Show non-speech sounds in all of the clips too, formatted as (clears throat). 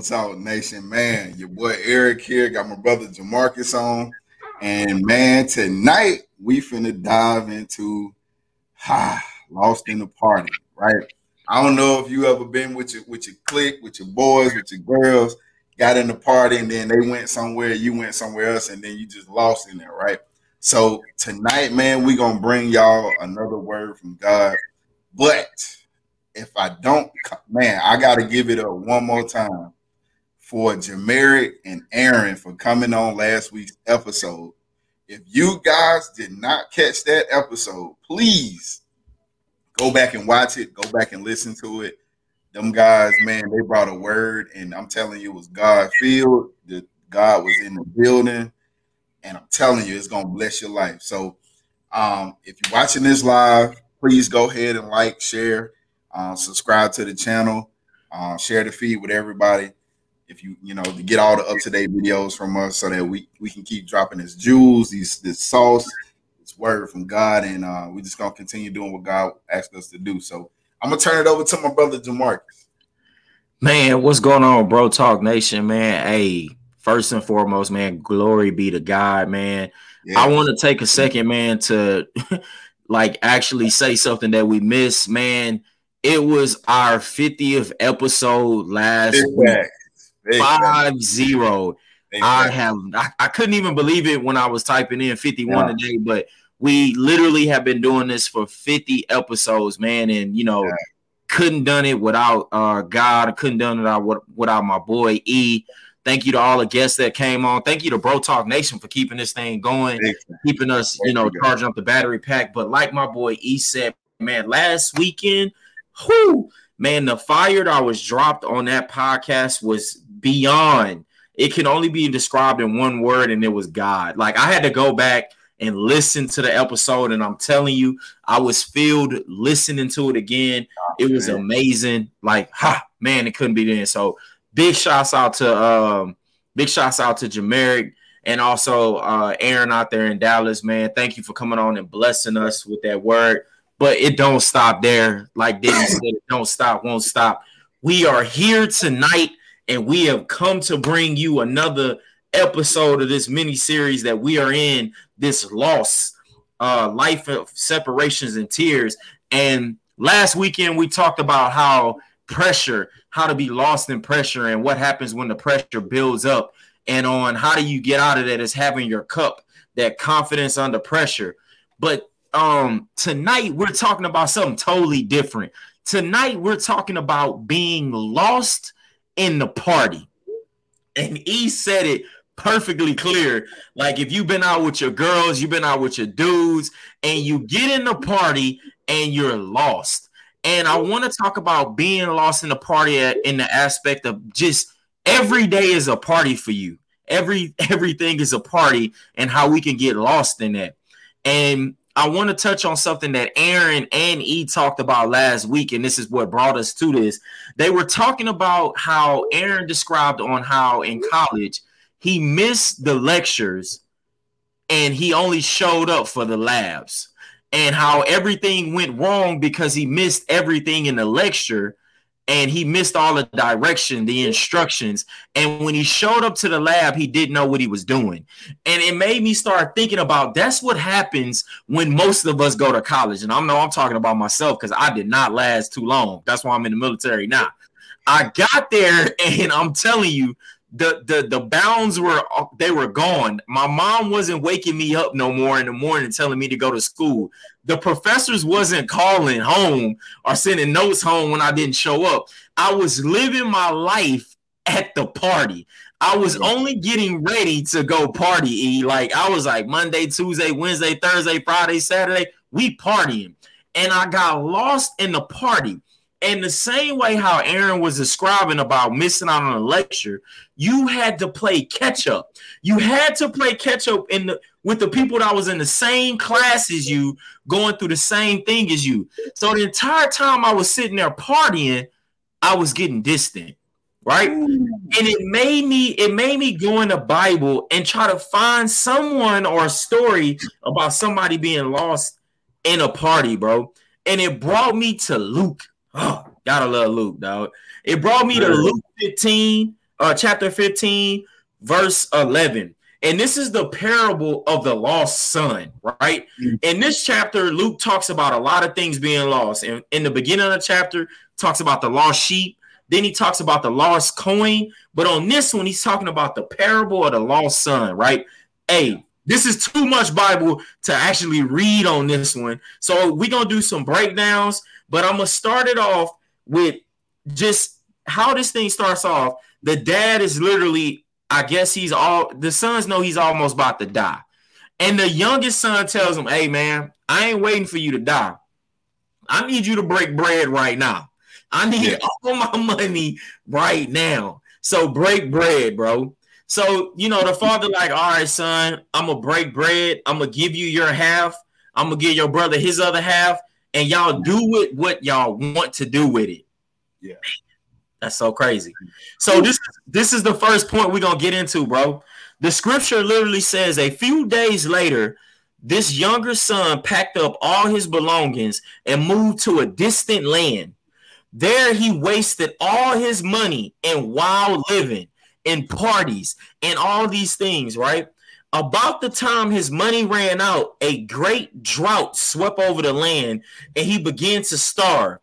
on, Talk Nation? Man, your boy Eric here, got my brother Jamarcus on. And man, tonight we finna dive into Lost in the Party, right? I don't know if you ever been with your with your clique, with your boys, with your girls, got in the party, and then they went somewhere, you went somewhere else, and then you just lost in there, right? So tonight, man, we gonna bring y'all another word from God. But if I don't, man, I gotta give it up one more time for Jameric and Aaron for coming on last week's episode. If you guys did not catch that episode, please go back and watch it. Go back and listen to it. Them guys, man, they brought a word, and I'm telling you, it was God filled. The God was in the building and I'm telling you, it's gonna bless your life. So, um, if you're watching this live, please go ahead and like, share, uh, subscribe to the channel, uh, share the feed with everybody. If you you know to get all the up to date videos from us, so that we we can keep dropping this jewels, these this sauce, this word from God, and uh, we just gonna continue doing what God asked us to do. So I'm gonna turn it over to my brother Jamarcus. Man, what's going on, bro? Talk Nation, man. Hey, first and foremost, man, glory be to God, man. Yeah. I want to take a second, man, to (laughs) like actually say something that we missed, man. It was our 50th episode last week. Five zero. I have I, I, couldn't even believe it when I was typing in 51 yeah. today, but we literally have been doing this for 50 episodes, man. And you know, yeah. couldn't done it without uh God, couldn't done it without my boy E. Thank you to all the guests that came on. Thank you to Bro Talk Nation for keeping this thing going, keeping us, you know, charging up the battery pack. But like my boy E said, man, last weekend, whoo, man, the fire that was dropped on that podcast was beyond. It can only be described in one word, and it was God. Like I had to go back and listen to the episode, and I'm telling you, I was filled listening to it again. It was amazing. Like, ha, man, it couldn't be done. So big shouts out to um, big shouts out to Jameric and also uh, Aaron out there in Dallas, man. Thank you for coming on and blessing us with that word. But it don't stop there. Like Diddy said, it don't stop, won't stop. We are here tonight, and we have come to bring you another episode of this mini series that we are in. This loss, uh, life of separations and tears. And last weekend we talked about how pressure how to be lost in pressure and what happens when the pressure builds up and on how do you get out of that is having your cup that confidence under pressure but um tonight we're talking about something totally different tonight we're talking about being lost in the party and he said it perfectly clear like if you've been out with your girls you've been out with your dudes and you get in the party and you're lost and I want to talk about being lost in the party uh, in the aspect of just every day is a party for you. Every (laughs) everything is a party and how we can get lost in that. And I want to touch on something that Aaron and E talked about last week, and this is what brought us to this. They were talking about how Aaron described on how in college he missed the lectures and he only showed up for the labs and how everything went wrong because he missed everything in the lecture and he missed all the direction, the instructions. And when he showed up to the lab, he didn't know what he was doing. And it made me start thinking about that's what happens when most of us go to college. And I know I'm talking about myself because I did not last too long. That's why I'm in the military now. I got there (laughs) and I'm telling you, the the the bounds were they were gone. My mom wasn't waking me up no more in the morning telling me to go to school. The professors wasn't calling home or sending notes home when I didn't show up. I was living my life at the party. I was only getting ready to go party. Like I was like Monday, Tuesday, Wednesday, Thursday, Friday, Saturday, we partying. And I got lost in the party. And the same way how Aaron was describing about missing out on a lecture, you had to play catch up. You had to play catch up in the with the people that was in the same class as you, going through the same thing as you. So the entire time I was sitting there partying, I was getting distant, right? Mm. And it made me it made me go in the Bible and try to find someone or a story about somebody being lost in a party, bro. And it brought me to Luke Oh, Gotta love Luke, dog. It brought me to Luke 15, uh, chapter 15, verse 11. And this is the parable of the lost son, right? Mm-hmm. In this chapter, Luke talks about a lot of things being lost. And in the beginning of the chapter, talks about the lost sheep. Then he talks about the lost coin. But on this one, he's talking about the parable of the lost son, right? Hey, this is too much Bible to actually read on this one. So we're gonna do some breakdowns, but I'm gonna start it off with just how this thing starts off. The dad is literally I guess he's all the sons know he's almost about to die. And the youngest son tells him, Hey man, I ain't waiting for you to die. I need you to break bread right now. I need yeah. (laughs) all my money right now. So break bread, bro. So, you know, the father, like, all right, son, I'm gonna break bread. I'm gonna give you your half. I'm gonna give your brother his other half, and y'all do it what y'all want to do with it. Yeah. That's so crazy. So this this is the first point we're gonna get into, bro. The scripture literally says a few days later, this younger son packed up all his belongings and moved to a distant land. There he wasted all his money in wild living, in parties, and all these things, right? About the time his money ran out, a great drought swept over the land and he began to starve.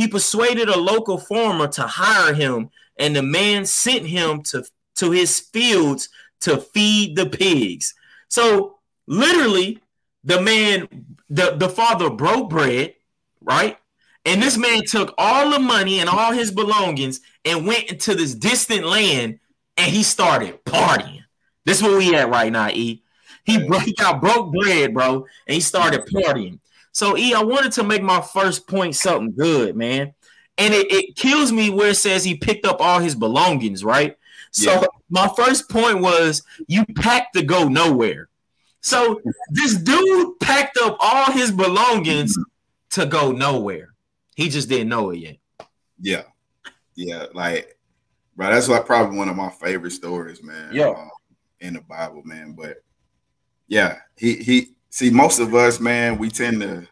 He persuaded a local farmer to hire him, and the man sent him to, to his fields to feed the pigs. So literally, the man, the, the father broke bread, right? And this man took all the money and all his belongings and went into this distant land and he started partying. This is where we at right now, E. He, he got broke bread, bro, and he started partying. So, E, I wanted to make my first point something good, man. And it, it kills me where it says he picked up all his belongings, right? So, yeah. my first point was you packed to go nowhere. So, this dude packed up all his belongings to go nowhere. He just didn't know it yet. Yeah. Yeah. Like, bro, that's like probably one of my favorite stories, man. Yeah. Um, in the Bible, man. But yeah, he he see, most of us, man, we tend to,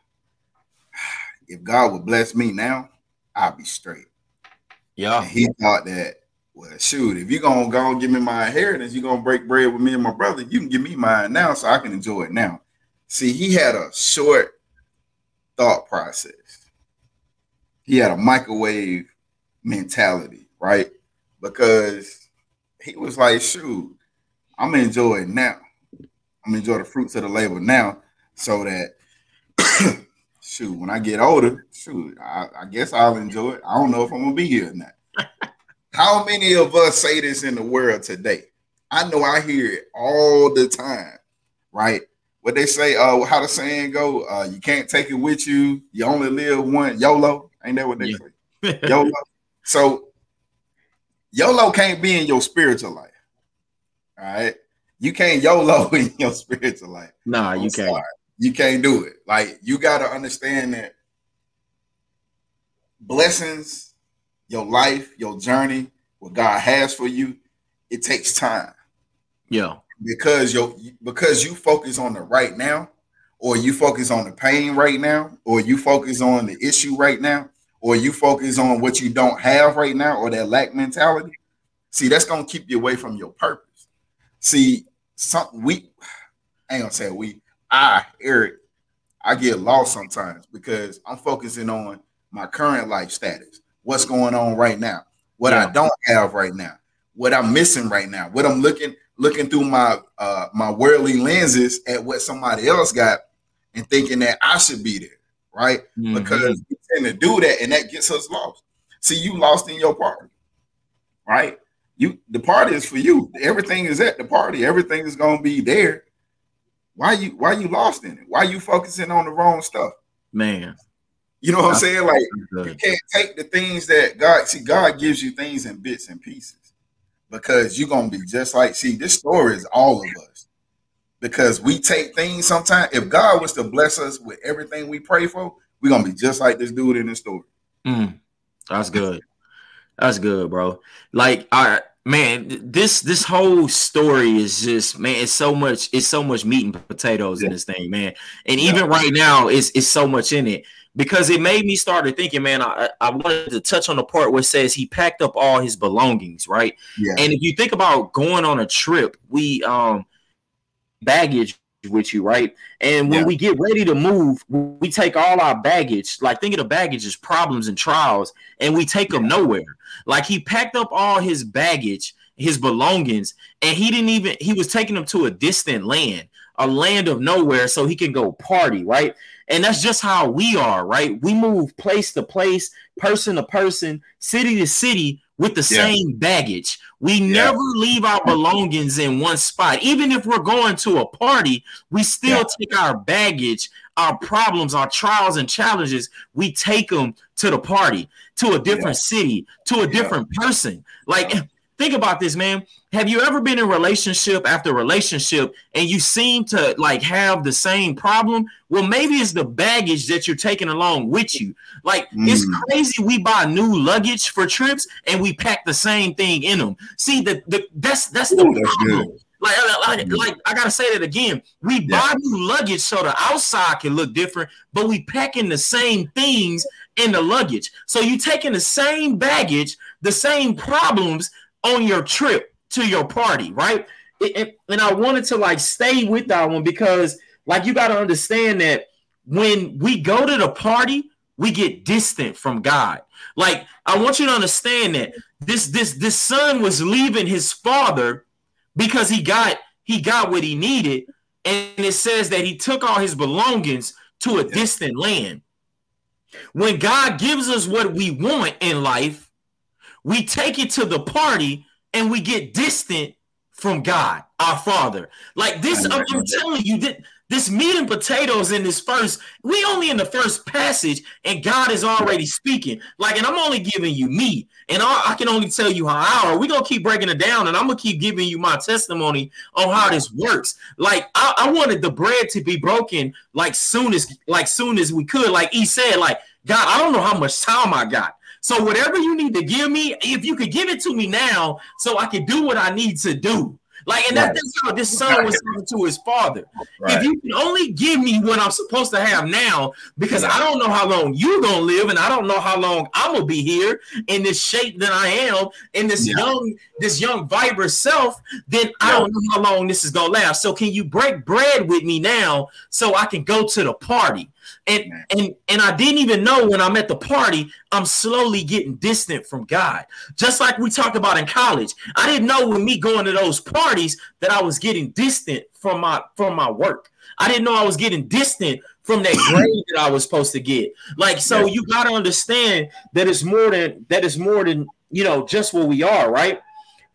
if God would bless me now, I'll be straight. Yeah. And he thought that, well, shoot, if you're gonna go and give me my inheritance, you're gonna break bread with me and my brother, you can give me mine now so I can enjoy it now. See, he had a short thought process. He had a microwave mentality, right? Because he was like, shoot, I'm gonna enjoy it now. I'm gonna enjoy the fruits of the labor now, so that (coughs) shoot, when I get older, shoot, I, I, guess I'll enjoy it. I don't know if I'm gonna be here or not. (laughs) How many of us say this in the world today? I know I hear it all the time, right? What they say, uh, how the saying go, uh, you can't take it with you. You only live one. YOLO, ain't that what they yeah. say? (laughs) YOLO. So YOLO can't be in your spiritual life. All right you can't YOLO (laughs) in your spiritual life. Nah, you can't. You can't do it. Like you got to understand that blessings, your life, your journey, what God has for you, it takes time. Yeah. Because you because you focus on the right now, or you focus on the pain right now, or you focus on the issue right now, or you focus on what you don't have right now, or that lack mentality. See, that's gonna keep you away from your purpose. See, some we I ain't gonna say we, I, Eric, I get lost sometimes because I'm focusing on my current life status, what's going on right now, what yeah. I don't have right now, what I'm missing right now, what I'm looking looking through my uh my worldly lenses at what somebody else got and thinking that I should be there, right? Mm-hmm. Because we tend to do that and that gets us lost. See, you lost in your party, right? You the party is for you. Everything is at the party. Everything is gonna be there. Why you why you lost in it? Why you focusing on the wrong stuff? Man. You know what I'm saying? Like you can't take the things that God see, God gives you things in bits and pieces because you're gonna be just like see this story is all of us because we take things sometimes if God was to bless us with everything we pray for, we're gonna be just like this dude in the story. Mm, that's good. That's good, bro. Like, I man, this this whole story is just man, it's so much, it's so much meat and potatoes yeah. in this thing, man. And even right now, it's it's so much in it. because it made me start thinking, man, I, I wanted to touch on the part where it says he packed up all his belongings, right? Yeah. And if you think about going on a trip, we um baggage with you, right? And when yeah. we get ready to move, we take all our baggage, like think of the baggage as problems and trials, and we take them nowhere. Like he packed up all his baggage, his belongings, and he didn't even he was taking them to a distant land, a land of nowhere, so he can go party, right? And that's just how we are, right? We move place to place, person to person, city to city with the yeah. same baggage. We yeah. never leave our belongings in one spot. Even if we're going to a party, we still yeah. take our baggage, our problems, our trials and challenges, we take them to the party, to a different city, to a different person. Like think about this, man. Have you ever been in relationship after relationship and you seem to like have the same problem? Well, maybe it's the baggage that you're taking along with you. Like mm. it's crazy. We buy new luggage for trips and we pack the same thing in them. See, the, the that's that's the Ooh, problem. That's like, like, like, I gotta say that again. We yeah. buy new luggage so the outside can look different, but we packing the same things in the luggage. So you're taking the same baggage, the same problems, on your trip to your party, right? It, it, and I wanted to like stay with that one because like you got to understand that when we go to the party, we get distant from God. Like I want you to understand that this this this son was leaving his father because he got he got what he needed, and it says that he took all his belongings to a distant land. When God gives us what we want in life, we take it to the party and we get distant from God, our Father. Like this, I'm, I'm telling you that this meat and potatoes in this first, we only in the first passage, and God is already speaking. Like, and I'm only giving you me, and I, I can only tell you how our. We're gonna keep breaking it down, and I'm gonna keep giving you my testimony on how this works. Like, I, I wanted the bread to be broken like soon as like soon as we could. Like he said, like God, I don't know how much time I got. So whatever you need to give me, if you could give it to me now, so I can do what I need to do. Like, and right. that's how this son was saying to his father. Right. If you can only give me what I'm supposed to have now, because I don't know how long you're gonna live, and I don't know how long I'm gonna be here in this shape that I am, in this yeah. young, this young vibrant self, then yeah. I don't know how long this is gonna last. So can you break bread with me now so I can go to the party? And and and I didn't even know when I'm at the party, I'm slowly getting distant from God. Just like we talked about in college. I didn't know with me going to those parties that I was getting distant from my from my work. I didn't know I was getting distant from that (coughs) grade that I was supposed to get. Like so you got to understand that it's more than that is more than, you know, just what we are, right?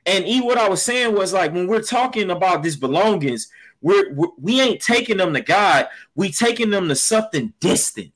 And e what I was saying was like when we're talking about these belongings, we're, we ain't taking them to God. We taking them to something distant.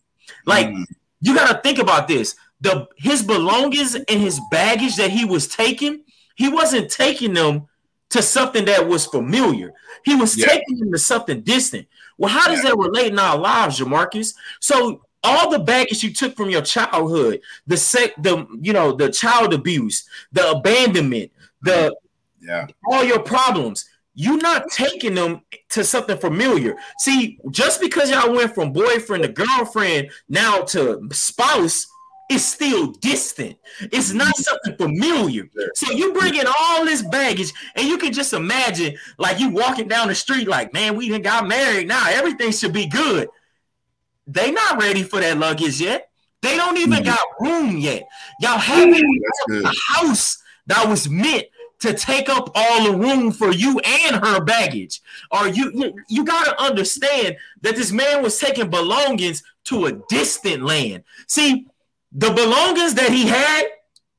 Like mm. you got to think about this. The his belongings and his baggage that he was taking, he wasn't taking them to something that was familiar. He was yeah. taking them to something distant. Well, how does yeah. that relate in our lives, Jamarcus? So all the baggage you took from your childhood, the sec, the you know, the child abuse, the abandonment, the yeah, all your problems you're not taking them to something familiar. See, just because y'all went from boyfriend to girlfriend now to spouse, it's still distant. It's not something familiar. So you bring in all this baggage, and you can just imagine, like you walking down the street, like, man, we didn't got married. Now everything should be good. They not ready for that luggage yet. They don't even mm-hmm. got room yet. Y'all haven't mm, a house that was meant to take up all the room for you and her baggage. Or you you, you got to understand that this man was taking belongings to a distant land. See, the belongings that he had,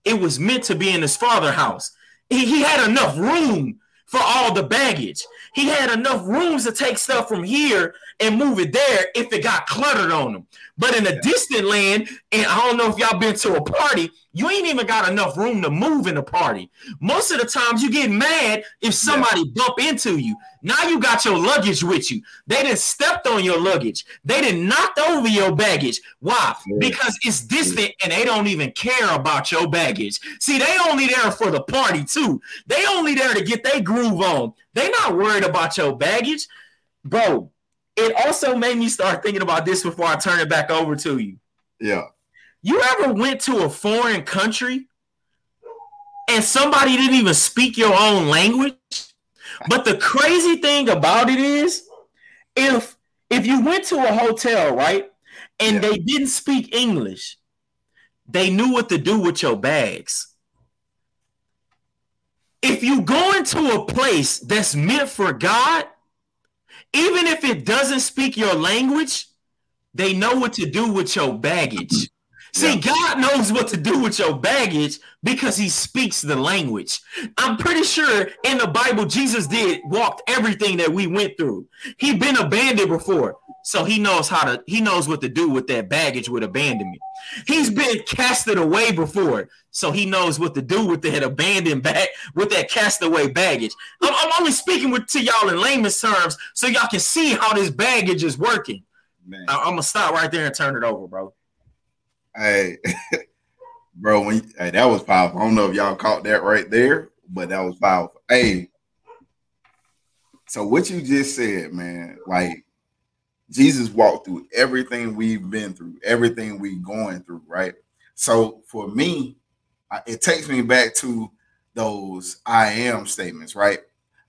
it was meant to be in his father's house. He, he had enough room for all the baggage. He had enough rooms to take stuff from here and move it there if it got cluttered on him. But in a yeah. distant land, and I don't know if y'all been to a party, you ain't even got enough room to move in the party. Most of the times you get mad if somebody yeah. bump into you. Now you got your luggage with you. They didn't stepped on your luggage. They didn't knocked over your baggage. Why? Yeah. Because it's distant and they don't even care about your baggage. See, they only there for the party too. They only there to get their groove on. They not worried about your baggage. Bro, it also made me start thinking about this before I turn it back over to you. Yeah. You ever went to a foreign country and somebody didn't even speak your own language? But the crazy thing about it is, if if you went to a hotel, right, and yeah. they didn't speak English, they knew what to do with your bags. If you go into a place that's meant for God, even if it doesn't speak your language, they know what to do with your baggage. See, yeah. God knows what to do with your baggage because he speaks the language. I'm pretty sure in the Bible, Jesus did walked everything that we went through. He'd been abandoned before. So he knows how to, he knows what to do with that baggage with abandonment. He's been casted away before. So he knows what to do with that abandoned bag, with that castaway baggage. I'm, I'm only speaking with to y'all in layman's terms so y'all can see how this baggage is working. Man. I, I'm gonna stop right there and turn it over, bro. Hey, (laughs) bro, when you, hey, that was powerful. I don't know if y'all caught that right there, but that was powerful. Hey, so what you just said, man, like Jesus walked through everything we've been through, everything we going through, right? So for me, it takes me back to those I am statements, right?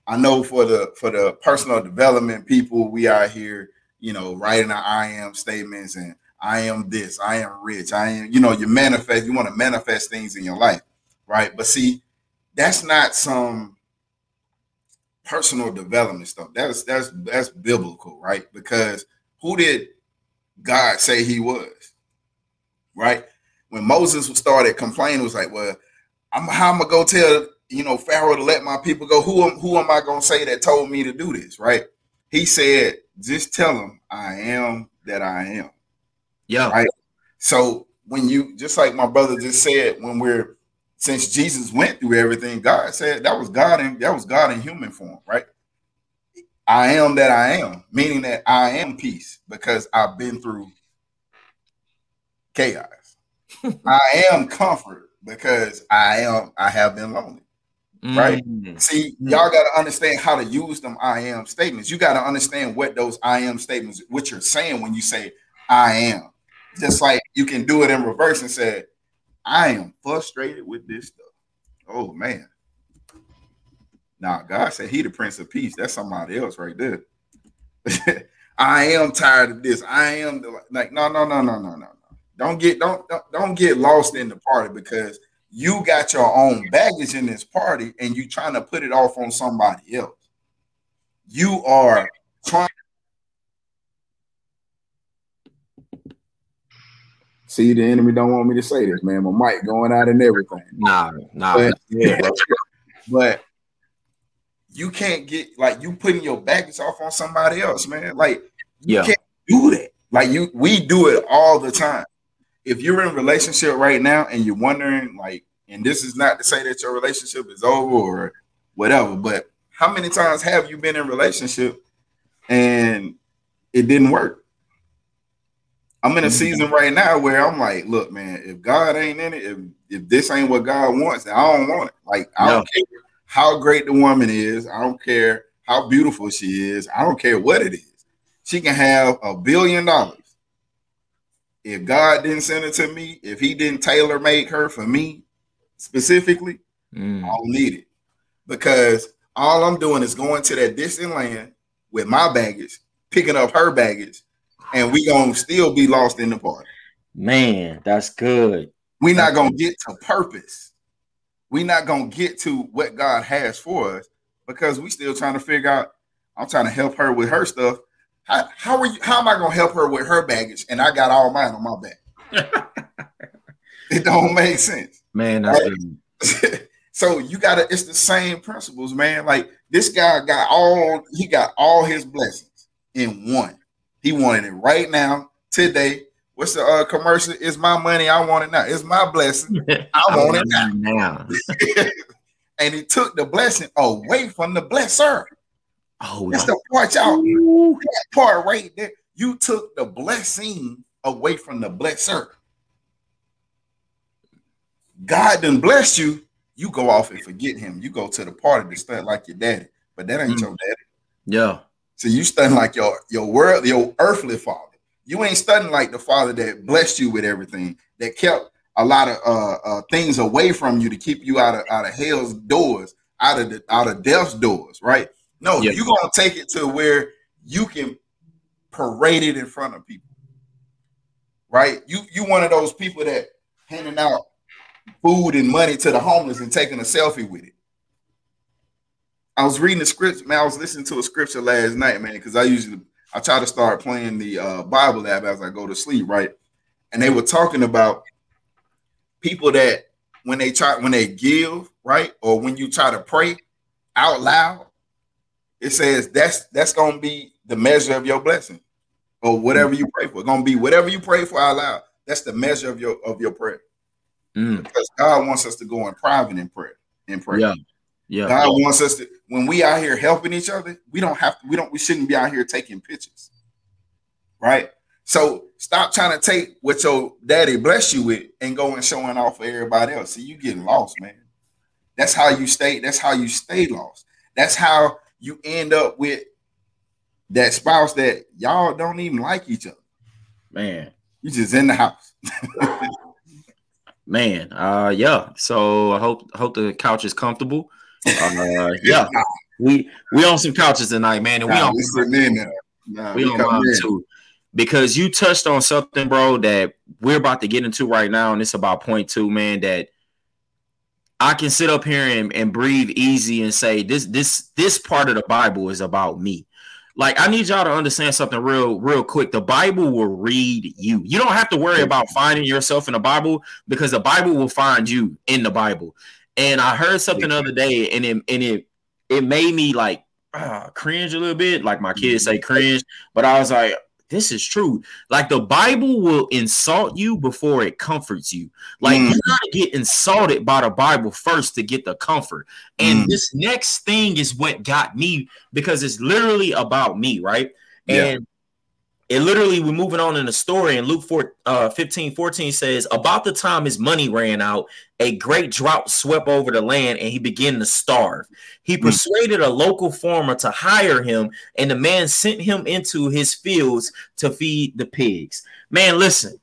I know for the for the personal development people, we are here, you know, writing our I am statements and I am this, I am rich, I am, you know, you manifest, you want to manifest things in your life, right? But see, that's not some personal development stuff. That's that's that's biblical, right? Because who did God say he was? Right? When Moses started complaining, it was like, Well, I'm how I'm gonna go tell you know Pharaoh to let my people go? Who am who am I gonna say that told me to do this? Right? He said, just tell him I am that I am. Yeah. Right. So when you just like my brother just said, when we're since Jesus went through everything, God said that was God and that was God in human form, right? I am that I am, meaning that I am peace because I've been through chaos. (laughs) I am comfort because I am I have been lonely. Right? Mm-hmm. See, y'all got to understand how to use them I am statements. You got to understand what those I am statements, what you're saying when you say I am. Just like you can do it in reverse and say, I am frustrated with this stuff. Oh man. Now God said he the Prince of Peace. That's somebody else right there. (laughs) I am tired of this. I am the, like, no, no, no, no, no, no, no. Don't get don't, don't don't get lost in the party because you got your own baggage in this party and you trying to put it off on somebody else. You are trying See, the enemy don't want me to say this, man. My mic going out and everything. Nah, nah. But, yeah, (laughs) but you can't get like you putting your baggage off on somebody else, man. Like you yeah. can't do that. Like you, we do it all the time. If you're in a relationship right now and you're wondering, like, and this is not to say that your relationship is over or whatever, but how many times have you been in a relationship and it didn't work? I'm in a season right now where I'm like, look, man, if God ain't in it, if, if this ain't what God wants, I don't want it. Like, I no. don't care how great the woman is. I don't care how beautiful she is. I don't care what it is. She can have a billion dollars. If God didn't send it to me, if He didn't tailor make her for me specifically, mm. I don't need it because all I'm doing is going to that distant land with my baggage, picking up her baggage, and we gonna still be lost in the party. Man, that's good. We're not gonna get to purpose. We're not gonna get to what God has for us because we still trying to figure out. I'm trying to help her with her stuff. How, how are you? How am I gonna help her with her baggage? And I got all mine on my back. (laughs) it don't make sense, man. Right? (laughs) so you gotta. It's the same principles, man. Like this guy got all. He got all his blessings in one. He wanted it right now, today. What's the uh, commercial? It's my money. I want it now. It's my blessing. (laughs) I want it now. now. (laughs) and he took the blessing away from the blesser. Oh, that's the part y'all. That part right there. You took the blessing away from the blesser. God didn't bless you. You go off and forget him. You go to the party to stunt like your daddy, but that ain't mm. your daddy. Yeah. So you stunt like your your world, your earthly father. You ain't studying like the Father that blessed you with everything, that kept a lot of uh, uh, things away from you to keep you out of out of hell's doors, out of the out of death's doors, right? No, yeah. you're gonna take it to where you can parade it in front of people, right? You you one of those people that handing out food and money to the homeless and taking a selfie with it. I was reading the script, man. I was listening to a scripture last night, man, because I usually I try to start playing the uh, Bible app as I go to sleep, right? And they were talking about people that when they try when they give, right, or when you try to pray out loud, it says that's that's gonna be the measure of your blessing, or whatever you pray for. It's gonna be whatever you pray for out loud. That's the measure of your of your prayer. Mm. Because God wants us to go in private in prayer. In prayer. Yeah. Yeah. God wants us to when we out here helping each other, we don't have to, we don't we shouldn't be out here taking pictures. Right? So stop trying to take what your daddy bless you with and go and showing off for everybody else. See, you getting lost, man. That's how you stay, that's how you stay lost. That's how you end up with that spouse that y'all don't even like each other. Man. You just in the house. (laughs) Man, uh, yeah. So I hope hope the couch is comfortable. Uh, (laughs) yeah, we we on some couches tonight, man, and nah, we on we, in there. Nah, we, we on mine too. Because you touched on something, bro, that we're about to get into right now, and it's about point two, man. That I can sit up here and, and breathe easy and say this this this part of the Bible is about me. Like I need y'all to understand something real, real quick. The Bible will read you. You don't have to worry about finding yourself in the Bible because the Bible will find you in the Bible. And I heard something the other day, and it and it it made me like uh, cringe a little bit. Like my kids say cringe, but I was like, this is true. Like the Bible will insult you before it comforts you. Like mm. you gotta get insulted by the Bible first to get the comfort. And mm. this next thing is what got me because it's literally about me, right? Yeah. And it literally we're moving on in the story and luke 4 uh 15 14 says about the time his money ran out a great drought swept over the land and he began to starve. He mm. persuaded a local farmer to hire him and the man sent him into his fields to feed the pigs. Man listen.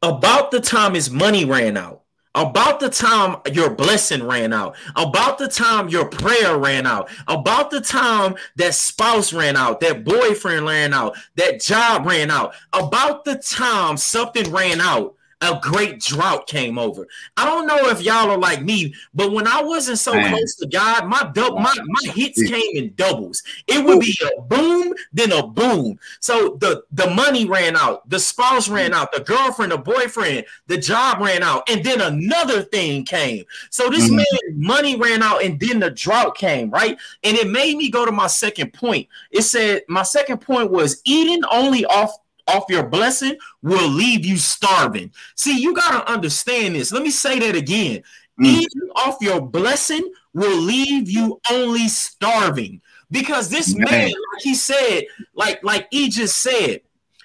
About the time his money ran out about the time your blessing ran out, about the time your prayer ran out, about the time that spouse ran out, that boyfriend ran out, that job ran out, about the time something ran out, a great drought came over. I don't know if y'all are like me, but when I wasn't so Man. close to God, my double my, my hits came in doubles. It would be a boom, then a boom. So the the money ran out, the spouse ran out, the girlfriend, the boyfriend, the job ran out, and then another thing came. So this mm-hmm. man money ran out, and then the drought came, right? And it made me go to my second point. It said my second point was eating only off off your blessing will leave you starving. See, you got to understand this. Let me say that again. Mm. Eating off your blessing will leave you only starving. Because this man, man like he said, like like he just said,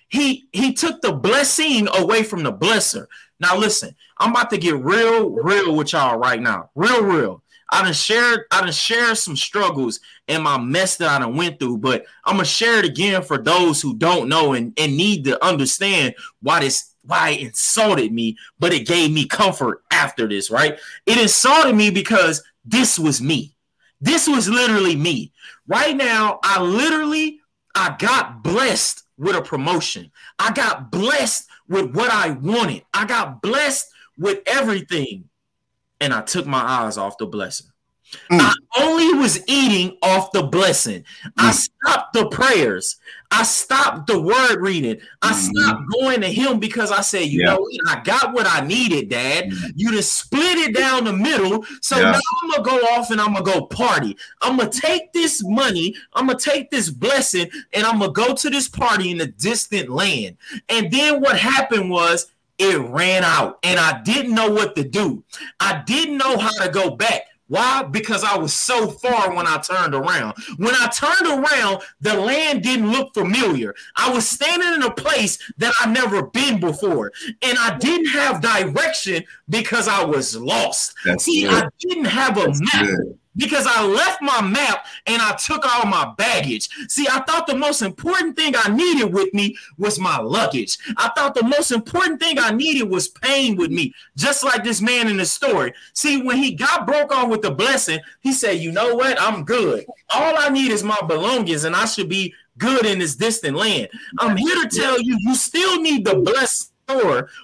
he he took the blessing away from the blesser. Now listen, I'm about to get real, real with y'all right now. Real, real. I done shared, I done shared some struggles and my mess that I done went through, but I'm gonna share it again for those who don't know and, and need to understand why this why it insulted me, but it gave me comfort after this, right? It insulted me because this was me. This was literally me. Right now, I literally I got blessed with a promotion. I got blessed with what I wanted. I got blessed with everything and I took my eyes off the blessing. Mm. I only was eating off the blessing. Mm. I stopped the prayers. I stopped the word reading. I mm. stopped going to him because I said, you yeah. know, I got what I needed, Dad. Mm. You just split it down the middle. So yeah. now I'm gonna go off and I'm gonna go party. I'm gonna take this money, I'm gonna take this blessing, and I'm gonna go to this party in a distant land. And then what happened was it ran out and I didn't know what to do. I didn't know how to go back. Why? Because I was so far when I turned around. When I turned around, the land didn't look familiar. I was standing in a place that I've never been before, and I didn't have direction because I was lost. That's See, good. I didn't have a That's map. Good. Because I left my map and I took all my baggage. See, I thought the most important thing I needed with me was my luggage. I thought the most important thing I needed was pain with me, just like this man in the story. See, when he got broke off with the blessing, he said, You know what? I'm good. All I need is my belongings, and I should be good in this distant land. I'm here to tell you, you still need the blessing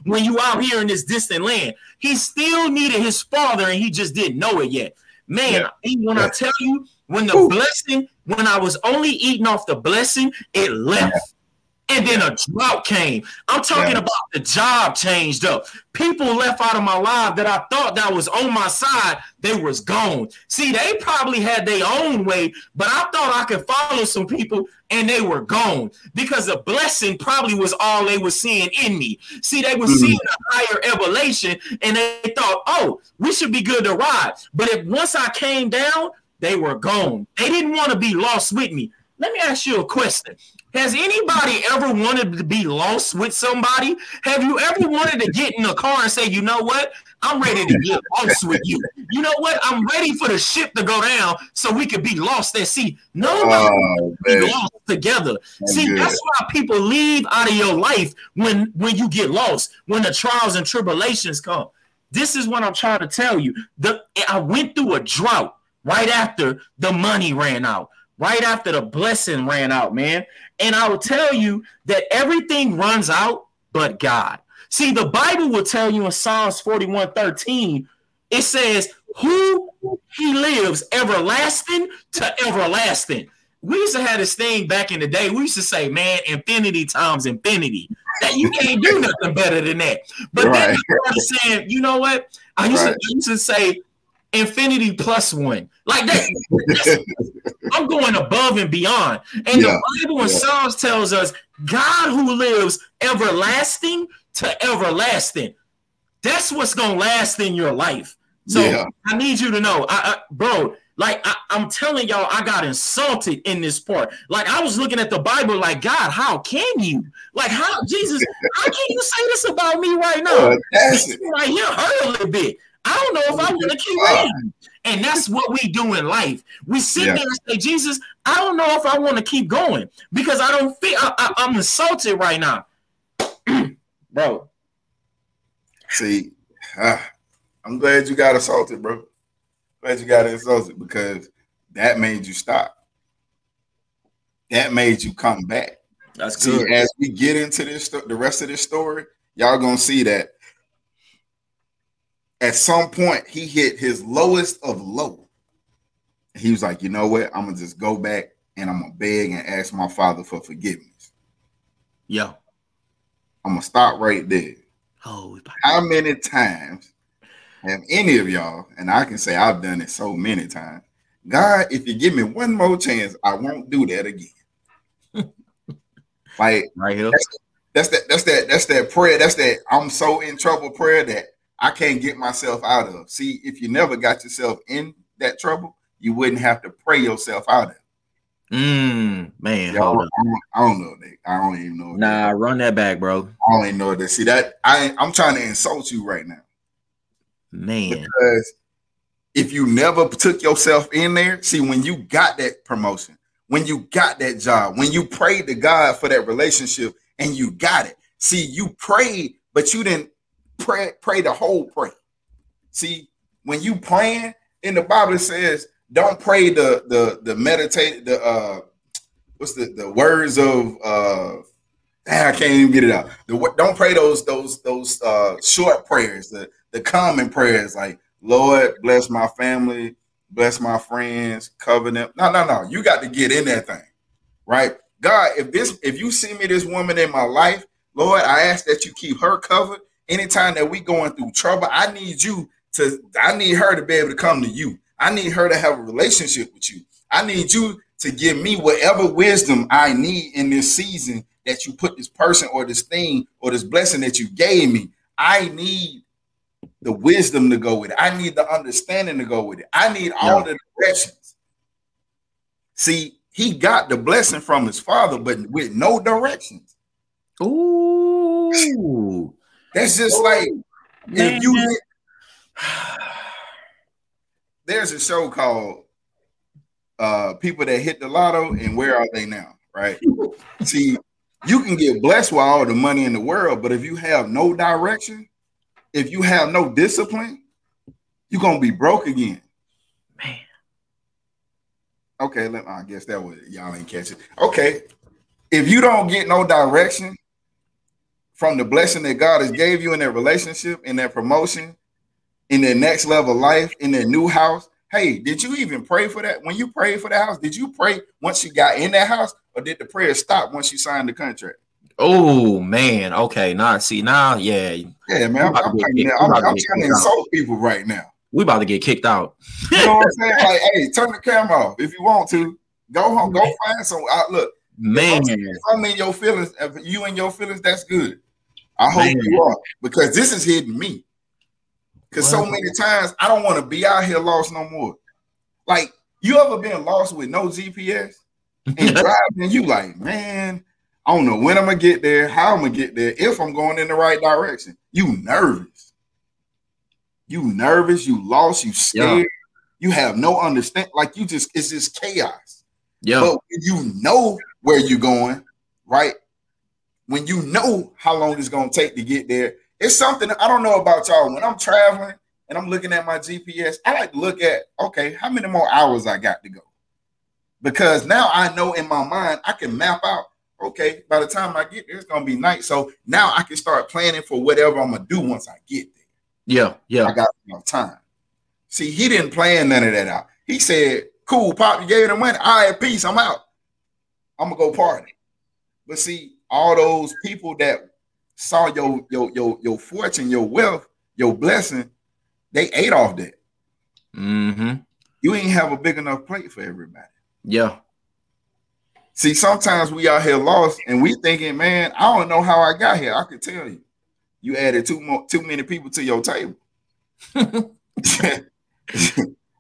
when you out here in this distant land. He still needed his father, and he just didn't know it yet. Man, yeah. when yeah. I tell you, when the Ooh. blessing, when I was only eating off the blessing, it left. And then a drought came. I'm talking yeah. about the job changed up. People left out of my life that I thought that was on my side. They was gone. See, they probably had their own way, but I thought I could follow some people and they were gone because the blessing probably was all they were seeing in me. See, they were mm-hmm. seeing a higher elevation and they thought, oh, we should be good to ride. But if once I came down, they were gone. They didn't want to be lost with me. Let me ask you a question. Has anybody ever wanted to be lost with somebody? Have you ever wanted to get in a car and say, you know what? I'm ready to get lost with you. You know what? I'm ready for the ship to go down so we could be lost at sea. Nobody oh, be lost together. That's See, good. that's why people leave out of your life when when you get lost, when the trials and tribulations come. This is what I'm trying to tell you. The I went through a drought right after the money ran out right after the blessing ran out, man. And I will tell you that everything runs out but God. See, the Bible will tell you in Psalms 41 13, it says, Who he lives everlasting to everlasting. We used to have this thing back in the day. We used to say, man, infinity times infinity. That you can't do nothing better than that. But right. then I started saying, you know what? I used, right. to, I used to say infinity plus one. Like that. I'm going above and beyond. And yeah. the Bible in yeah. Psalms tells us God who lives everlasting to everlasting. That's what's gonna last in your life. So yeah. I need you to know, I, I bro. Like I, am telling y'all, I got insulted in this part. Like I was looking at the Bible, like God, how can you? Like how Jesus? how can you say this about me right now? Uh, right here hurt a little bit. I don't know if I want to keep reading. And that's what we do in life. We sit yeah. there and say, Jesus, I don't know if I want to keep going because I don't feel I, am insulted right now. (clears throat) bro. See, uh, I'm glad you got assaulted, bro. Glad you got insulted because that made you stop. That made you come back. That's see, good. As we get into this, the rest of this story, y'all gonna see that at some point he hit his lowest of low. He was like, you know what? I'm gonna just go back and I'm gonna beg and ask my father for forgiveness. Yeah. I'm gonna stop right there. Oh, how many times have any of y'all, and I can say I've done it so many times. God, if you give me one more chance, I won't do that again. (laughs) like right here. That's, that's that that's that that's that prayer. That's that I'm so in trouble prayer that I can't get myself out of. See, if you never got yourself in that trouble, you wouldn't have to pray yourself out of. Mm, man, Yo, I, don't, I, don't, know that. I don't even know. Nah, that. run that back, bro. I don't even know that. See that I I'm trying to insult you right now, man. Because if you never took yourself in there, see when you got that promotion, when you got that job, when you prayed to God for that relationship and you got it. See, you prayed, but you didn't pray pray the whole prayer. See, when you praying in the Bible, it says don't pray the the the meditate the uh what's the the words of uh I can't even get it out. The, don't pray those those those uh short prayers, the the common prayers like Lord bless my family, bless my friends, cover them. No, no, no. You got to get in that thing, right? God, if this if you see me this woman in my life, Lord, I ask that you keep her covered anytime that we going through trouble, I need you to, I need her to be able to come to you. I need her to have a relationship with you. I need you to give me whatever wisdom I need in this season that you put this person or this thing or this blessing that you gave me. I need the wisdom to go with it. I need the understanding to go with it. I need all the directions. See, he got the blessing from his father, but with no directions. Ooh. That's just like if you there's a show called uh people that hit the lotto and where are they now? Right. See, you can get blessed with all the money in the world, but if you have no direction, if you have no discipline, you're gonna be broke again. Man. Okay, let I guess that was y'all ain't catch it. Okay. If you don't get no direction from the blessing that God has gave you in that relationship, in that promotion, in their next level life, in their new house. Hey, did you even pray for that? When you prayed for the house, did you pray once you got in that house, or did the prayer stop once you signed the contract? Oh man, okay. Now see now, yeah, yeah, man. I'm, I'm, get, I'm, I'm trying to insult out. people right now. We about to get kicked out. you know what I'm saying? (laughs) Like, hey, turn the camera off if you want to. Go home, go find some. Uh, look, man. If I'm, if I'm in your feelings, if you in your feelings, that's good. I hope man. you are because this is hitting me. Because so many times I don't want to be out here lost no more. Like, you ever been lost with no GPS (laughs) and driving? You like, man, I don't know when I'm gonna get there, how I'm gonna get there, if I'm going in the right direction. You nervous. You nervous, you lost, you scared, yeah. you have no understand. Like you just it's just chaos. Yeah. But you know where you're going, right? When you know how long it's gonna take to get there, it's something I don't know about y'all. When I'm traveling and I'm looking at my GPS, I like to look at okay, how many more hours I got to go. Because now I know in my mind I can map out, okay, by the time I get there, it's gonna be night. So now I can start planning for whatever I'm gonna do once I get there. Yeah, yeah. I got enough time. See, he didn't plan none of that out. He said, Cool, Pop, you gave him money. All right, peace, I'm out. I'm gonna go party. But see, all those people that saw your your your your fortune, your wealth, your blessing, they ate off that. Mm-hmm. You ain't have a big enough plate for everybody. Yeah. See, sometimes we out here lost and we thinking, man, I don't know how I got here. I could tell you. You added too more too many people to your table. (laughs) yeah,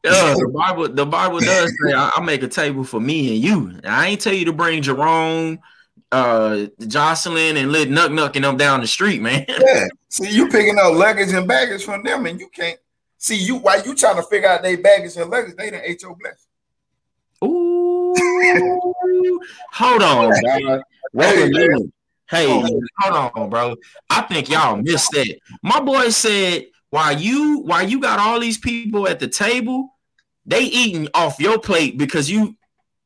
the Bible, the Bible does say I, I make a table for me and you. I ain't tell you to bring Jerome, uh Jocelyn and Lit Nuck Nucking them down the street, man. (laughs) Yeah. See, you picking up luggage and baggage from them, and you can't see you while you trying to figure out their baggage and luggage, they didn't ate your blessing. Ooh, hold on, (laughs) bro. Wait a minute. Hey, hold on, bro. I think y'all missed that. My boy said, while you while you got all these people at the table, they eating off your plate because you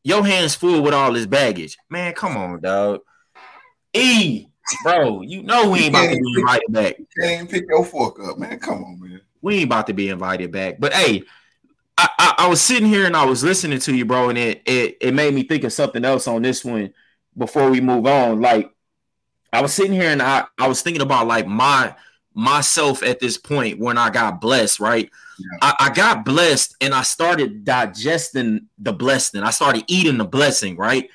your hands full with all this baggage. Man, come on, dog. E, bro, you know we ain't about to be invited back. You can't even pick your fork up, man. Come on, man. We ain't about to be invited back. But hey, I, I, I was sitting here and I was listening to you, bro, and it, it it made me think of something else on this one before we move on. Like I was sitting here and I, I was thinking about like my myself at this point when I got blessed, right? Yeah. I, I, got blessed and I started digesting the blessing. I started eating the blessing, right?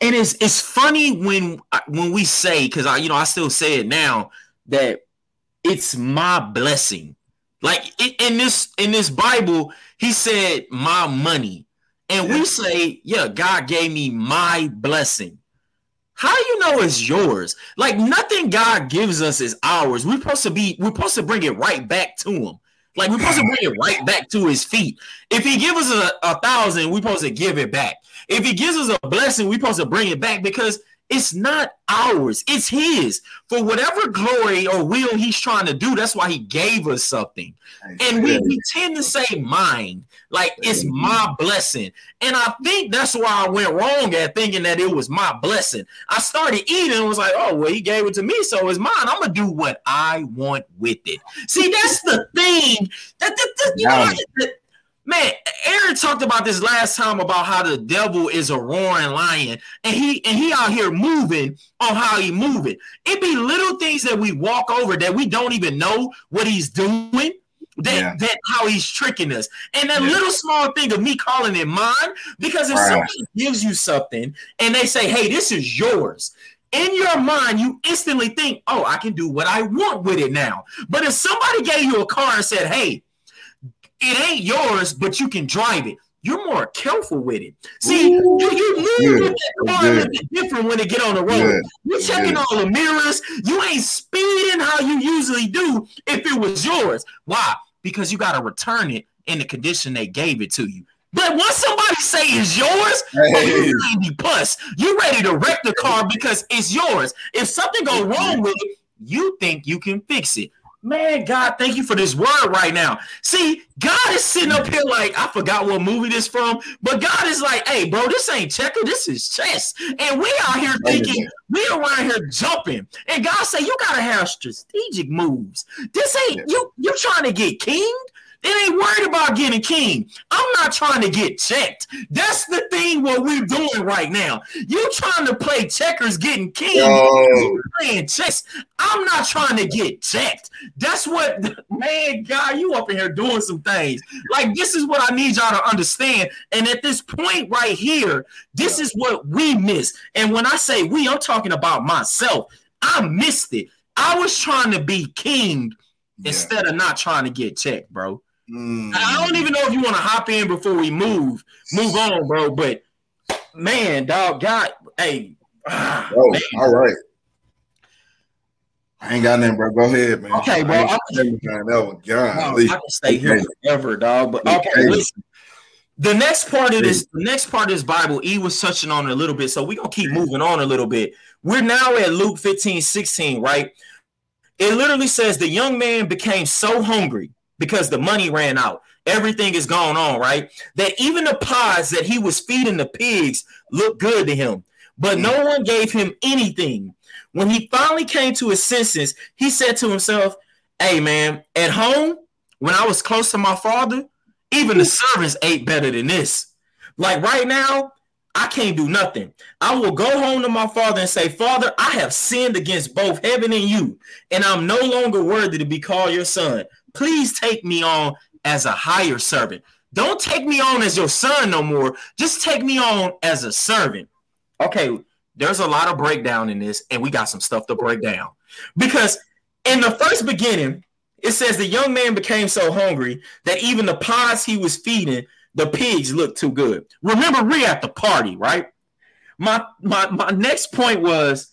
And it's it's funny when when we say because I you know I still say it now that it's my blessing. Like in this in this Bible, he said my money, and yeah. we say yeah, God gave me my blessing. How you know it's yours? Like nothing God gives us is ours. We're supposed to be, we're supposed to bring it right back to him. Like we're supposed to bring it right back to his feet. If he gives us a, a thousand, we're supposed to give it back. If he gives us a blessing, we're supposed to bring it back because it's not ours, it's his. For whatever glory or will he's trying to do, that's why he gave us something. And we, we tend to say mine, like it's my blessing. And I think that's why I went wrong at thinking that it was my blessing. I started eating and was like, oh, well, he gave it to me, so it's mine. I'm gonna do what I want with it. See, that's the thing. That, that, that you know, Man, Aaron talked about this last time about how the devil is a roaring lion, and he and he out here moving on how he moving. It be little things that we walk over that we don't even know what he's doing. That, yeah. that how he's tricking us. And that yeah. little small thing of me calling it mine, because if right. somebody gives you something and they say, hey, this is yours, in your mind, you instantly think, oh, I can do what I want with it now. But if somebody gave you a car and said, hey, it ain't yours, but you can drive it. You're more careful with it. See, Ooh, you, you move with that car a little bit different when they get on the road. Good, You're checking good. all the mirrors. You ain't speeding how you usually do if it was yours. Why? Because you got to return it in the condition they gave it to you. But once somebody say it's yours, hey. oh, you ready plus. You ready to wreck the car because it's yours. If something go wrong with it, you think you can fix it. Man, God, thank you for this word right now. See, God is sitting up here like, I forgot what movie this from, but God is like, hey, bro, this ain't checker, this is chess. And we out here thinking, we around here jumping. And God say, you gotta have strategic moves. This ain't you, you're trying to get kinged. It ain't worried about getting king. I'm not trying to get checked. That's the thing what we're doing right now. You trying to play checkers getting king. You playing chess. I'm not trying to get checked. That's what (laughs) man, God, you up in here doing some things. Like this is what I need y'all to understand. And at this point right here, this is what we miss. And when I say we, I'm talking about myself. I missed it. I was trying to be king yeah. instead of not trying to get checked, bro. Mm. I don't even know if you want to hop in before we move, move on, bro. But man, dog, God, hey, ah, oh, all right. I ain't got nothing, bro. Go ahead, man. Okay, bro. I, can, no, God, I can stay here forever, dog. But okay, listen. The next part of this, the next part of this Bible, E was touching on a little bit. So we're gonna keep moving on a little bit. We're now at Luke 15, 16, right? It literally says the young man became so hungry because the money ran out. Everything is going on, right? That even the pods that he was feeding the pigs looked good to him, but no mm. one gave him anything. When he finally came to his senses, he said to himself, Hey, man, at home, when I was close to my father, even the servants ate better than this. Like right now, I can't do nothing. I will go home to my father and say, Father, I have sinned against both heaven and you, and I'm no longer worthy to be called your son please take me on as a higher servant. Don't take me on as your son no more. Just take me on as a servant. Okay, there's a lot of breakdown in this, and we got some stuff to break down. Because in the first beginning, it says the young man became so hungry that even the pods he was feeding the pigs looked too good. Remember, we at the party, right? My my my next point was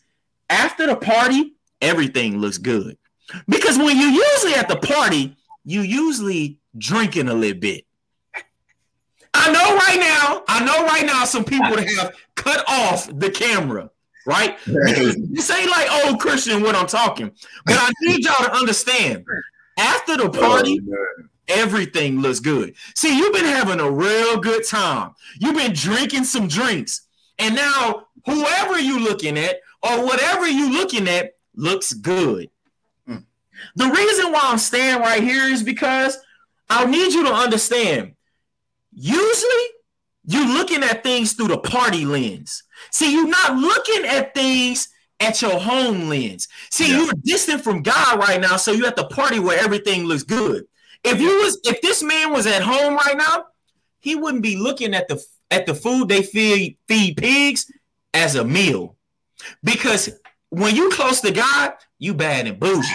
after the party, everything looks good. Because when you're usually at the party, you usually drinking a little bit. I know right now, I know right now some people have cut off the camera, right? This ain't like old Christian what I'm talking, but I need y'all to understand. After the oh, party, oh, everything looks good. See, you've been having a real good time. You've been drinking some drinks, and now whoever you looking at or whatever you looking at looks good. The reason why I'm staying right here is because I need you to understand. Usually, you're looking at things through the party lens. See, you're not looking at things at your home lens. See, yeah. you're distant from God right now, so you're at the party where everything looks good. If you was, if this man was at home right now, he wouldn't be looking at the at the food they feed feed pigs as a meal, because when you close to God, you bad and bougie.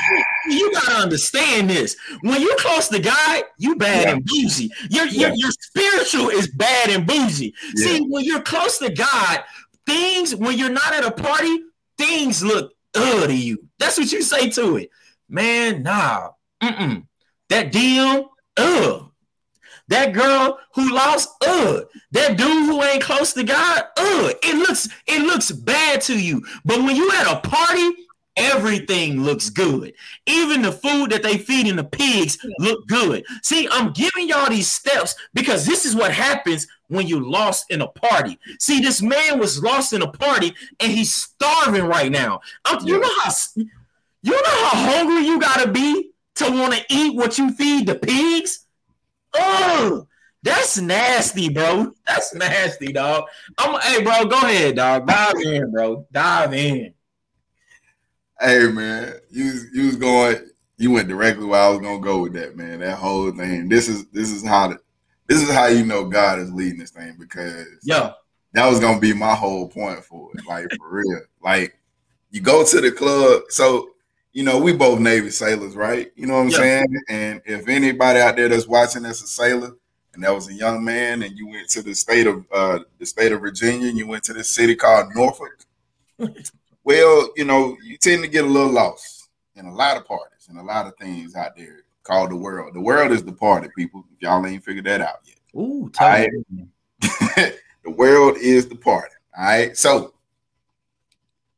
You gotta understand this. When you close to God, you bad yeah. and bougie. Your, yeah. your, your spiritual is bad and bougie. Yeah. See, when you're close to God, things when you're not at a party, things look ugh to you. That's what you say to it. Man, nah. Mm-mm. That deal, ugh. That girl who lost, ugh. That dude who ain't close to God, ugh. It looks, it looks bad to you. But when you at a party, everything looks good. Even the food that they feed in the pigs look good. See, I'm giving y'all these steps because this is what happens when you lost in a party. See, this man was lost in a party and he's starving right now. I'm, you know how you know how hungry you gotta be to want to eat what you feed the pigs. Oh, that's nasty, bro. That's nasty, dog. I'm hey, bro. Go ahead, dog. Dive in, bro. Dive in. Hey man, you you was going, you went directly where I was gonna go with that, man. That whole thing. This is this is how the, this is how you know God is leading this thing because yeah, that was gonna be my whole point for it. Like for real. Like you go to the club, so you know, we both Navy sailors, right? You know what I'm yeah. saying? And if anybody out there that's watching that's a sailor, and that was a young man, and you went to the state of uh, the state of Virginia, and you went to this city called Norfolk. (laughs) well, you know, you tend to get a little lost in a lot of parties and a lot of things out there. called the world. The world is the party, people. If y'all ain't figured that out yet. Ooh, tell right? (laughs) the world is the party. All right. So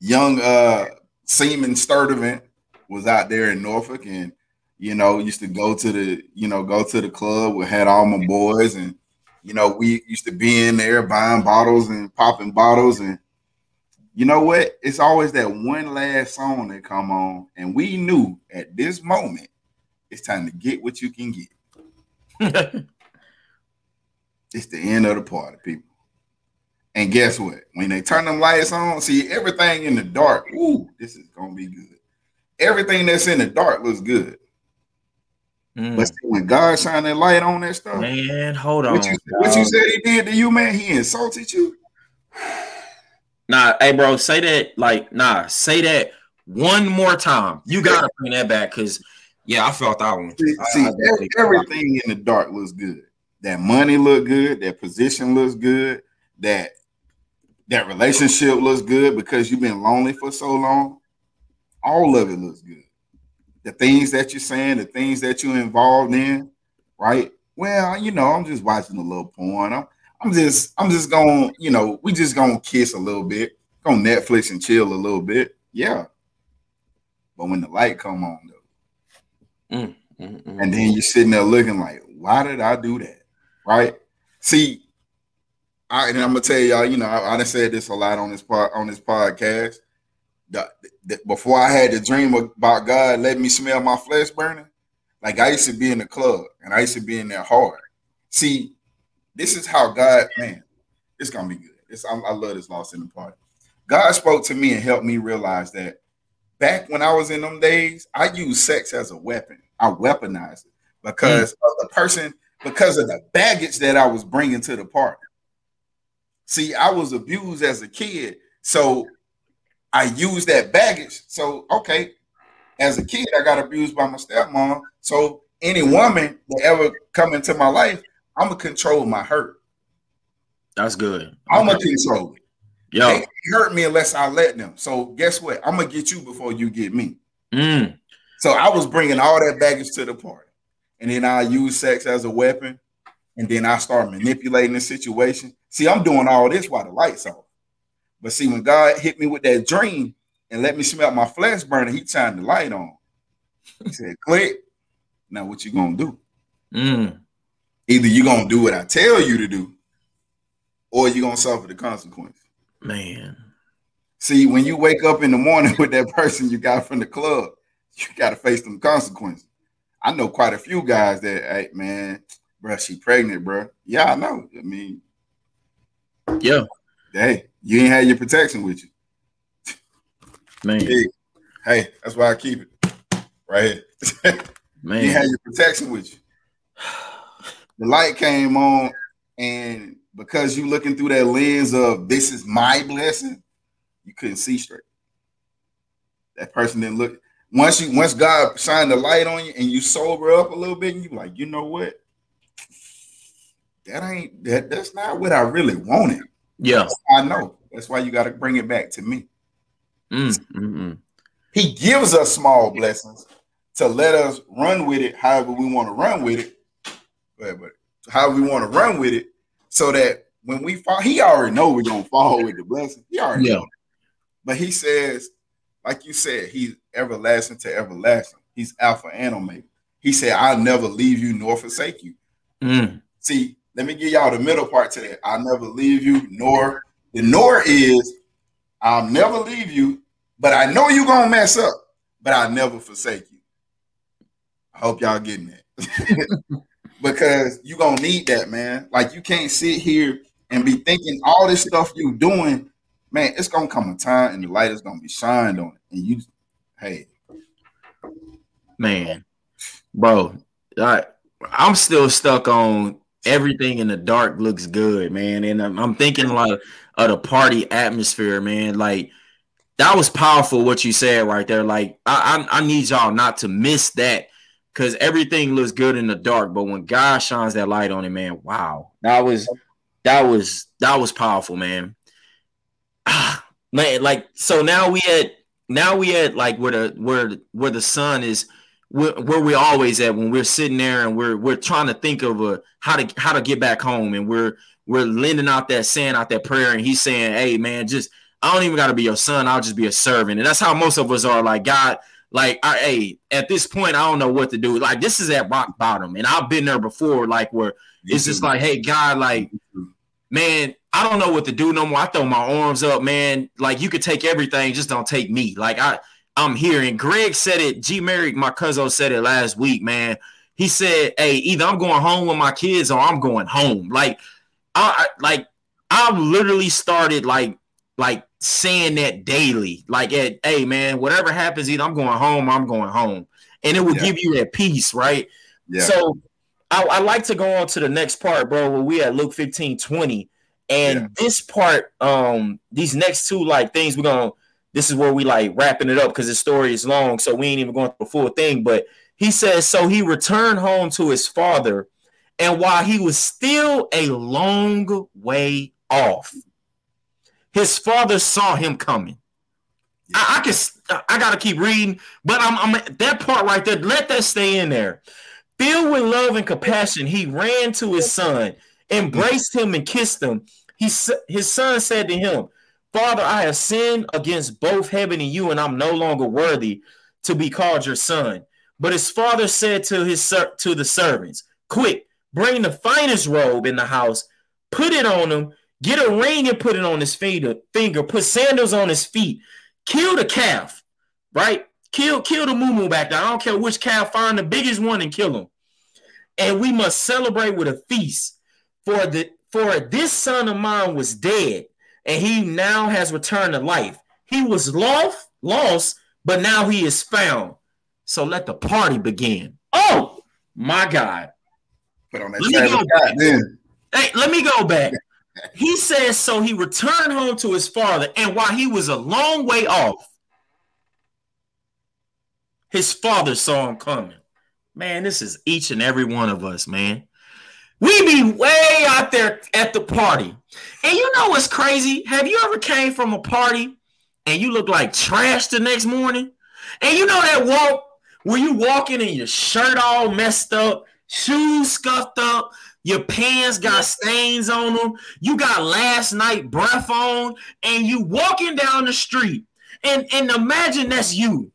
young uh Seaman Sturdivant was out there in Norfolk and you know used to go to the you know go to the club we had all my boys and you know we used to be in there buying bottles and popping bottles and you know what it's always that one last song that come on and we knew at this moment it's time to get what you can get (laughs) it's the end of the party people and guess what? When they turn them lights on, see everything in the dark. Ooh, this is gonna be good. Everything that's in the dark looks good. Mm. But when God shine that light on that stuff, man, hold on. What you, what you, said he did to you, man? He insulted you. Nah, hey, bro, say that like nah, say that one more time. You gotta bring that back because yeah, I felt that one. See, I, I everything in the dark looks good. That money look good. That position looks good. That that relationship looks good because you've been lonely for so long. All of it looks good. The things that you're saying, the things that you're involved in, right? Well, you know, I'm just watching a little porn. I'm, I'm just, I'm just gonna you know, we just gonna kiss a little bit, go Netflix and chill a little bit. Yeah. But when the light come on though, mm, mm, mm, and then you're sitting there looking like, why did I do that? Right? See, I, and I'm gonna tell y'all, you know, I, I done said this a lot on this part on this podcast. The, the, before I had the dream about God let me smell my flesh burning, like I used to be in the club and I used to be in there hard. See, this is how God, man, it's gonna be good. It's, I, I love this lost in the party. God spoke to me and helped me realize that back when I was in them days, I used sex as a weapon. I weaponized it because mm. of the person, because of the baggage that I was bringing to the party. See, I was abused as a kid, so I used that baggage. So, okay, as a kid, I got abused by my stepmom. So, any woman that ever come into my life, I'm gonna control my hurt. That's good. I'm gonna control it. Yeah, they hurt me unless I let them. So, guess what? I'm gonna get you before you get me. Mm. So, I was bringing all that baggage to the party, and then I use sex as a weapon, and then I start manipulating the situation See, I'm doing all this while the lights off. But see, when God hit me with that dream and let me smell my flesh burning, he turned the light on. He said, click. Now what you gonna do? Mm. Either you're gonna do what I tell you to do, or you're gonna suffer the consequence. Man. See, when you wake up in the morning (laughs) with that person you got from the club, you gotta face them consequences. I know quite a few guys that, hey man, bro, she pregnant, bro. Yeah, I know. I mean, yeah. Hey, you ain't had your protection with you. Man. Hey, hey that's why I keep it right here. (laughs) Man. you had your protection with you. (sighs) (sighs) (sighs) The light came on, and because you looking through that lens of this is my blessing, you couldn't see straight. That person didn't look. Once you once God shined the light on you and you sober up a little bit, and you like, you know what? that ain't that that's not what I really wanted. Yeah, I know. That's why you got to bring it back to me. Mm. He gives us small blessings to let us run with it however we want to run with it. But, but how we want to run with it, so that when we fall, he already know we're gonna fall with the blessing. He already yeah. know. But he says, like you said, he's everlasting to everlasting. He's Alpha and Omega. He said, I'll never leave you nor forsake you. Mm. See, let me give y'all the middle part to that. I'll never leave you, nor the nor is I'll never leave you, but I know you're gonna mess up, but I'll never forsake you. I hope y'all getting that. (laughs) because you're gonna need that, man. Like you can't sit here and be thinking all this stuff you doing, man. It's gonna come a time and the light is gonna be shined on it, and you, hey, man, bro, I, I'm still stuck on everything in the dark looks good, man. And I'm, I'm thinking like of the party atmosphere, man. Like that was powerful what you said right there. Like I, I, I need y'all not to miss that because everything looks good in the dark, but when God shines that light on it, man, wow, that was that was that was powerful, man. (sighs) man, like so now we had now we had like where the where where the sun is where we always at when we're sitting there and we're we're trying to think of a how to how to get back home and we're we're lending out that saying out that prayer and he's saying hey man just i don't even got to be your son i'll just be a servant and that's how most of us are like god like I, hey at this point i don't know what to do like this is at rock bottom and i've been there before like where it's just like hey god like man i don't know what to do no more i throw my arms up man like you could take everything just don't take me like i I'm here. And Greg said it. G Merrick, my cousin, said it last week, man. He said, Hey, either I'm going home with my kids or I'm going home. Like, I like I literally started like like saying that daily. Like at hey man, whatever happens, either I'm going home, I'm going home. And it will yeah. give you that peace, right? Yeah. So I, I, like to go on to the next part, bro, where we at Luke 15 20. And yeah. this part, um, these next two like things we're gonna this is where we like wrapping it up because the story is long, so we ain't even going through the full thing. But he says, so he returned home to his father, and while he was still a long way off, his father saw him coming. I, I can I gotta keep reading, but I'm, I'm that part right there. Let that stay in there. Filled with love and compassion, he ran to his son, embraced him, and kissed him. He his son said to him, Father, I have sinned against both heaven and you, and I'm no longer worthy to be called your son. But his father said to his to the servants, Quick, bring the finest robe in the house, put it on him, get a ring and put it on his finger, finger, put sandals on his feet, kill the calf, right? Kill, kill the moo back there. I don't care which calf, find the biggest one and kill him. And we must celebrate with a feast. For the for this son of mine was dead and he now has returned to life. He was lost, lost, but now he is found. So let the party begin. Oh my God. Put on that let me go back. Man. Hey, let me go back. He says so he returned home to his father, and while he was a long way off, his father saw him coming. Man, this is each and every one of us, man. We be way out there at the party. And you know what's crazy? Have you ever came from a party and you look like trash the next morning? And you know that walk where you walking and your shirt all messed up, shoes scuffed up, your pants got stains on them, you got last night breath on, and you walking down the street. And, and imagine that's you.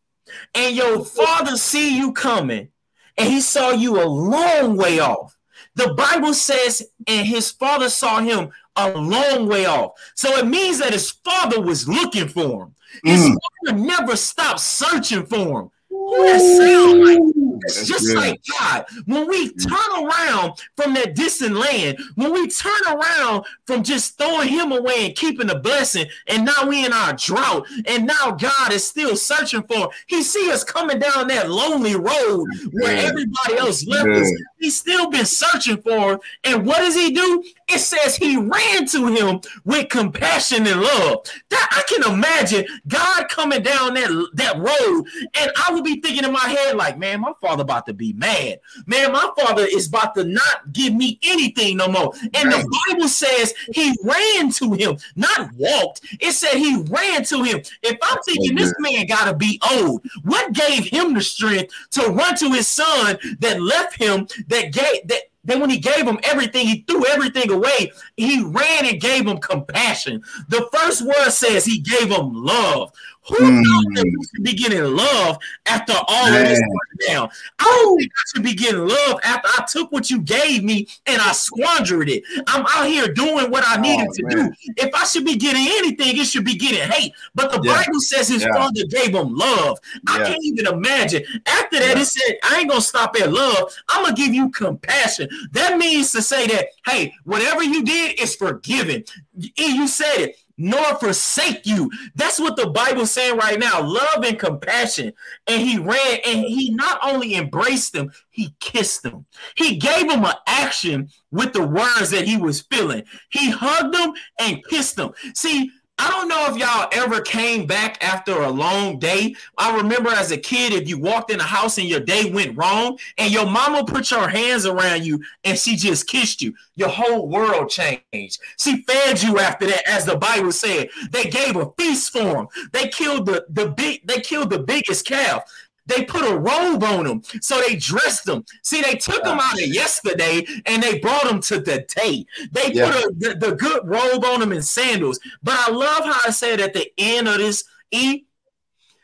And your father see you coming, and he saw you a long way off. The Bible says, and his father saw him a long way off. So it means that his father was looking for him. His mm. father never stopped searching for him. Who that sound like? It's just good. like God. When we mm. turn around from that distant land, when we turn around from just throwing him away and keeping the blessing, and now we in our drought, and now God is still searching for. He see us coming down that lonely road where yeah. everybody else left yeah. us. He's still been searching for him. And what does he do? It says he ran to him with compassion and love. That I can imagine God coming down that, that road, and I would be thinking in my head, like, man, my father about to be mad. Man, my father is about to not give me anything no more. And right. the Bible says he ran to him, not walked. It said he ran to him. If I'm thinking this man gotta be old, what gave him the strength to run to his son that left him, that gave that then when he gave him everything, he threw everything away. He ran and gave him compassion. The first word says he gave him love. Who mm. knows that we should be getting love after all Man. of this down? I don't think I should be getting love after I took what you gave me and I squandered it. I'm out here doing what I needed oh, to man. do. If I should be getting anything, it should be getting hate. But the yeah. Bible says his yeah. father gave him love. Yeah. I can't even imagine. After that, it said, I ain't gonna stop at love. I'm gonna give you compassion. That means to say that, hey, whatever you did is forgiven. You said it nor forsake you. That's what the Bible's saying right now. Love and compassion. And he ran and he not only embraced them, he kissed them. He gave them an action with the words that he was feeling. He hugged them and kissed them. See, I don't know if y'all ever came back after a long day. I remember as a kid, if you walked in a house and your day went wrong, and your mama put her hands around you and she just kissed you, your whole world changed. She fed you after that, as the Bible said. They gave a feast for him. They killed the, the big, they killed the biggest calf. They put a robe on him, so they dressed him. See, they took him out of yesterday and they brought him to the day. They yeah. put a, the, the good robe on him and sandals. But I love how I said at the end of this E,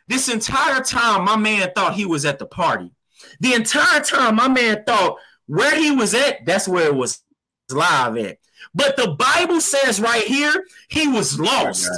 this entire time my man thought he was at the party. The entire time my man thought where he was at, that's where it was live at. But the Bible says right here, he was lost.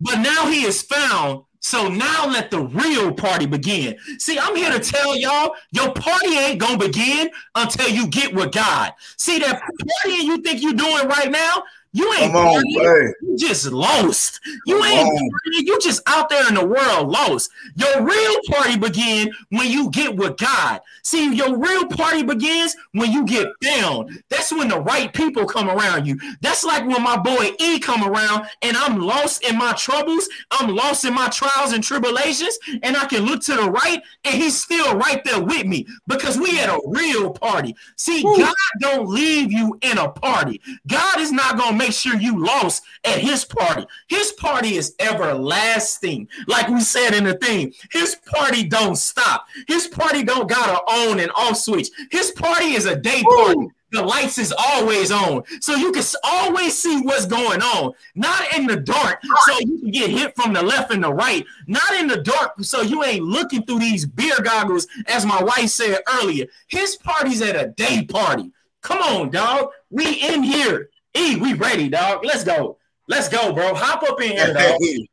But now he is found. So now let the real party begin. See, I'm here to tell y'all, your party ain't gonna begin until you get with God. See that party you think you're doing right now? You ain't on, you just lost. You Come ain't you just out there in the world lost. Your real party begin when you get with God. See, your real party begins when you get down. That's when the right people come around you. That's like when my boy E come around and I'm lost in my troubles. I'm lost in my trials and tribulations, and I can look to the right and he's still right there with me because we at a real party. See, Ooh. God don't leave you in a party. God is not gonna make sure you lost at his party. His party is everlasting. Like we said in the thing, his party don't stop. His party don't gotta on and off switch. His party is a day party. The lights is always on, so you can always see what's going on. Not in the dark, so you can get hit from the left and the right. Not in the dark, so you ain't looking through these beer goggles, as my wife said earlier. His party's at a day party. Come on, dog. We in here. E, we ready, dog. Let's go. Let's go, bro. Hop up in here, dog. Hey,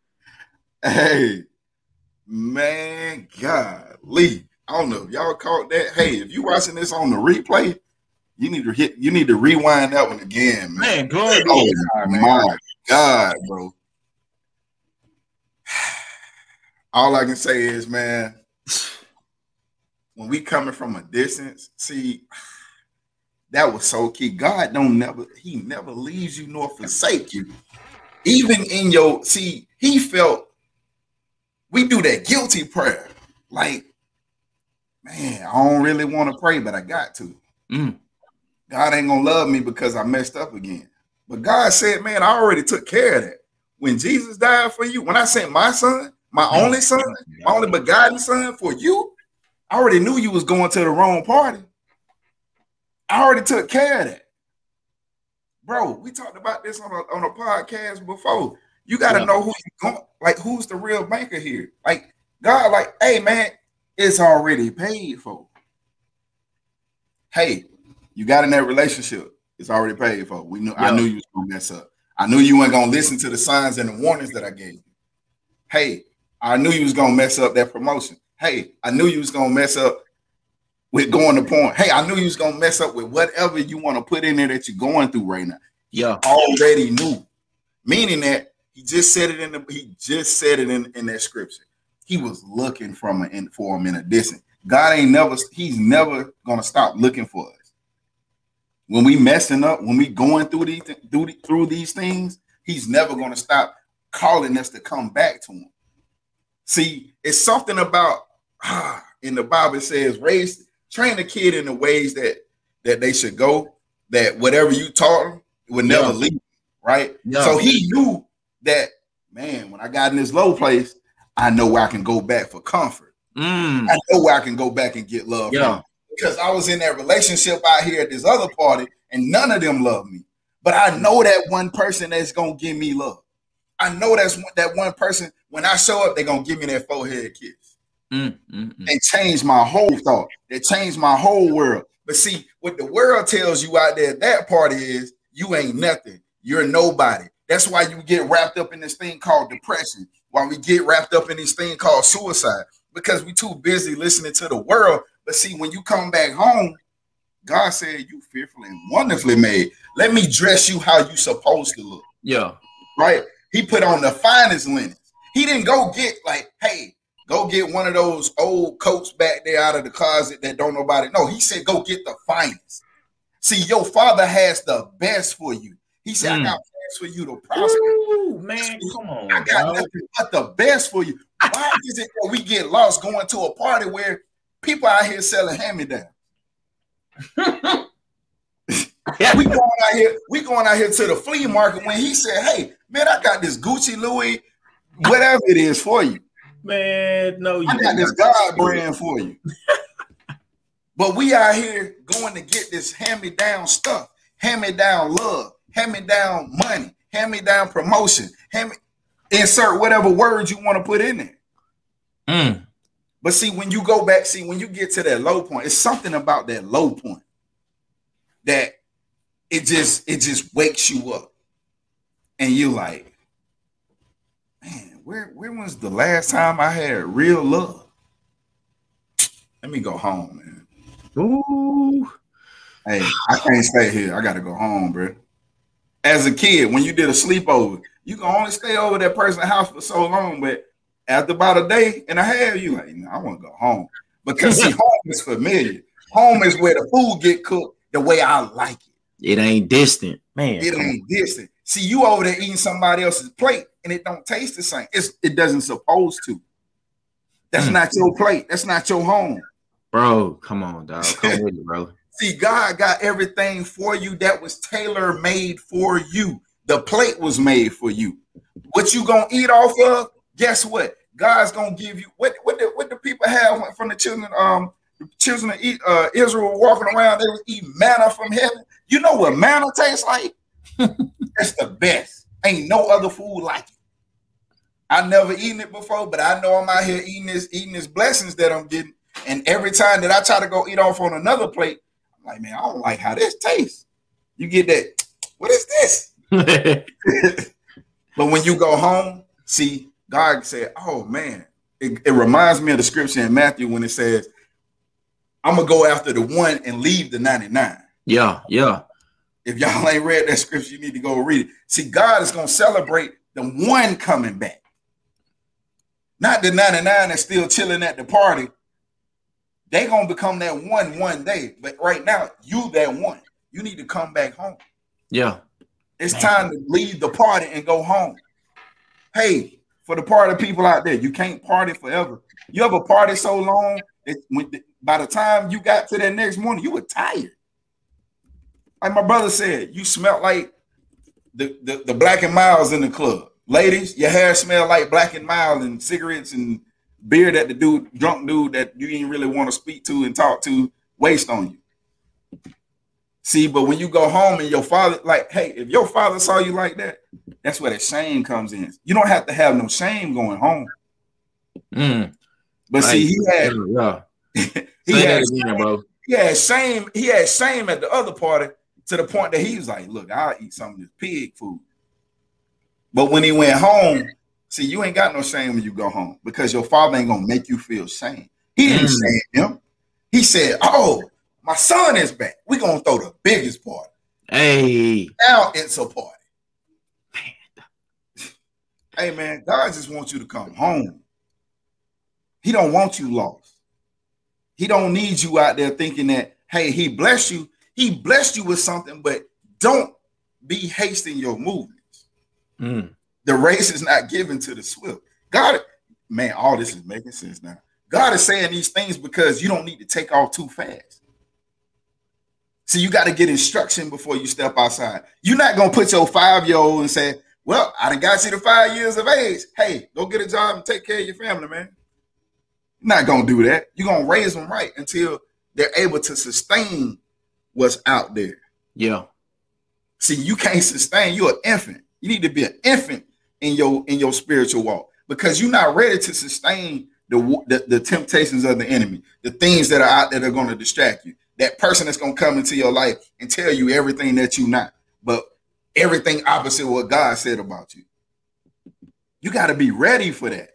hey man, golly. I don't know if y'all caught that. Hey, if you watching this on the replay, you need to hit you need to rewind that one again, man. Man, glory oh, God, my God, bro. All I can say is, man, when we coming from a distance, see that was so key. God don't never, he never leaves you nor forsake you. Even in your see, he felt we do that guilty prayer. Like, man, I don't really want to pray, but I got to. Mm. God ain't gonna love me because I messed up again. But God said, man, I already took care of that. When Jesus died for you, when I sent my son, my only son, my only begotten son for you, I already knew you was going to the wrong party. I already took care of that. Bro, we talked about this on a, on a podcast before. You got to yeah. know who you going, like who's the real banker here. Like God, like, hey man, it's already paid for. Hey, you got in that relationship, it's already paid for. We knew yeah. I knew you was gonna mess up. I knew you weren't gonna listen to the signs and the warnings that I gave you. Hey, I knew you was gonna mess up that promotion. Hey, I knew you was gonna mess up with going to porn. Hey, I knew you was gonna mess up with whatever you want to put in there that you're going through right now. Yeah, already knew. Meaning that he just said it in the he just said it in, in that scripture. He was looking from an for him in a distance. God ain't never he's never gonna stop looking for us. When we messing up, when we going through these through, through these things, he's never gonna stop calling us to come back to him. See, it's something about ah, (sighs) in the Bible says raise train the kid in the ways that that they should go. That whatever you taught them would never yeah. leave, right? Yeah. So he knew that man. When I got in this low place, I know where I can go back for comfort. Mm. I know where I can go back and get love. Yeah. Because I was in that relationship out here at this other party, and none of them love me. But I know that one person that's gonna give me love. I know that's that one person. When I show up, they're gonna give me that forehead kiss. Mm, mm, mm. and change my whole thought. They changed my whole world. But see, what the world tells you out there, that part is you ain't nothing. You're nobody. That's why you get wrapped up in this thing called depression. Why we get wrapped up in this thing called suicide because we too busy listening to the world. But see, when you come back home, God said you fearfully and wonderfully made. Let me dress you how you supposed to look. Yeah. Right. He put on the finest linens. He didn't go get like, hey, Go get one of those old coats back there out of the closet that don't nobody know. He said, go get the finest. See, your father has the best for you. He said, mm. I got plans for you to prosper. Ooh, man, come on. I got nothing but the best for you. Why is it that we get lost going to a party where people out here selling hand-me-downs? (laughs) yeah. we going out here, we going out here to the flea market when he said, Hey, man, I got this Gucci Louis, whatever it is for you. Man, no, you I got this God brand for you. (laughs) but we out here going to get this hand-me-down stuff, hand-me-down love, hand-me-down money, hand-me-down promotion, hand me insert whatever words you want to put in there. Mm. But see, when you go back, see, when you get to that low point, it's something about that low point that it just it just wakes you up. And you like, man, where where was the last time I had real love? Let me go home, man. Ooh. Hey, I can't stay here. I gotta go home, bro. As a kid, when you did a sleepover, you can only stay over that person's house for so long, but after about a day and a half, you like, I want to go home because see, (laughs) home is familiar. Home is where the food get cooked the way I like it. It ain't distant, man. It ain't distant. See, you over there eating somebody else's plate and it don't taste the same. It's, it doesn't supposed to. That's mm. not your plate. That's not your home. Bro, come on, dog. Come with it, bro. (laughs) See, God got everything for you that was tailor made for you. The plate was made for you. What you gonna eat off of? Guess what? God's gonna give you what what the, what the people have from the children um the children of uh, Israel walking around they was eating manna from heaven. You know what manna tastes like? (laughs) That's the best. Ain't no other food like it. I never eaten it before, but I know I'm out here eating this eating this blessings that I'm getting. And every time that I try to go eat off on another plate, I'm like, man, I don't like how this tastes. You get that? What is this? (laughs) but when you go home, see, God said, "Oh man," it, it reminds me of the scripture in Matthew when it says, "I'm gonna go after the one and leave the 99." Yeah, yeah. If y'all (laughs) ain't read that scripture, you need to go read it. See, God is gonna celebrate the one coming back, not the 99 that's still chilling at the party. They gonna become that one one day, but right now you that one. You need to come back home. Yeah, it's time to leave the party and go home. Hey, for the party people out there. You can't party forever. You ever party so long that when, by the time you got to that next morning, you were tired. Like my brother said, you smelled like the, the, the Black and Milds in the club. Ladies, your hair smell like black and mild and cigarettes and beer that the dude, drunk dude that you didn't really want to speak to and talk to waste on you. See, but when you go home and your father, like, hey, if your father saw you like that, that's where the shame comes in. You don't have to have no shame going home. Mm. But see, he had, yeah. (laughs) he had, again, bro. He had shame. He had shame at the other party to the point that he was like, "Look, I'll eat some of this pig food." But when he went home, see, you ain't got no shame when you go home because your father ain't gonna make you feel shame. He didn't mm. shame him. He said, "Oh, my son is back. We're gonna throw the biggest party. Hey, now it's a party. Man. hey man, God just wants you to come home. He don't want you lost. He don't need you out there thinking that, hey, he blessed you. He blessed you with something, but don't be hasting your movements. Mm. The race is not given to the swift. God, man, all this is making sense now. God is saying these things because you don't need to take off too fast. So you got to get instruction before you step outside. You're not gonna put your five year old and say, "Well, I done got you to five years of age. Hey, go get a job and take care of your family, man." You're not gonna do that. You're gonna raise them right until they're able to sustain what's out there. Yeah. See, you can't sustain. You're an infant. You need to be an infant in your in your spiritual walk because you're not ready to sustain the, the, the temptations of the enemy, the things that are out there that are going to distract you that person that's gonna come into your life and tell you everything that you're not, but everything opposite what God said about you. You got to be ready for that.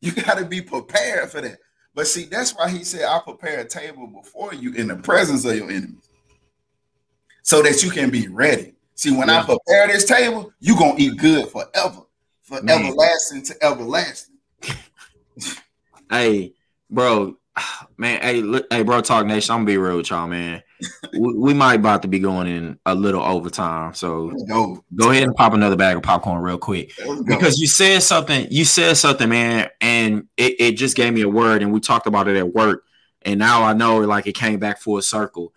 You got to be prepared for that. But see, that's why he said, I'll prepare a table before you in the presence of your enemies so that you can be ready. See, when yeah. I prepare this table, you're going to eat good forever, for Man. everlasting to everlasting. (laughs) hey, bro, man, hey, look, hey, bro, talk nation. I'm gonna be real with y'all, man. We, we, might about to be going in a little overtime, so go. go ahead and pop another bag of popcorn real quick because you said something. You said something, man, and it, it just gave me a word, and we talked about it at work, and now I know like it came back full circle.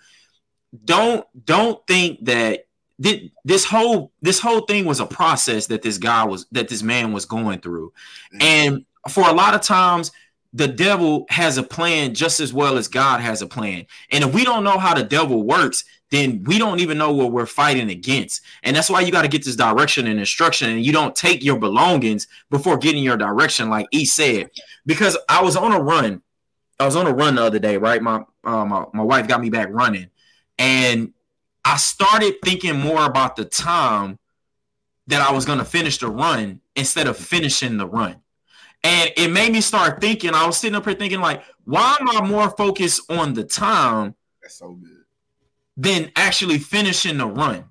Don't don't think that this whole this whole thing was a process that this guy was that this man was going through, and for a lot of times the devil has a plan just as well as God has a plan. And if we don't know how the devil works, then we don't even know what we're fighting against. And that's why you got to get this direction and instruction. And you don't take your belongings before getting your direction, like he said. Because I was on a run. I was on a run the other day, right? My uh, my, my wife got me back running. And I started thinking more about the time that I was going to finish the run instead of finishing the run. And it made me start thinking, I was sitting up here thinking, like, why am I more focused on the time? That's so good. Than actually finishing the run.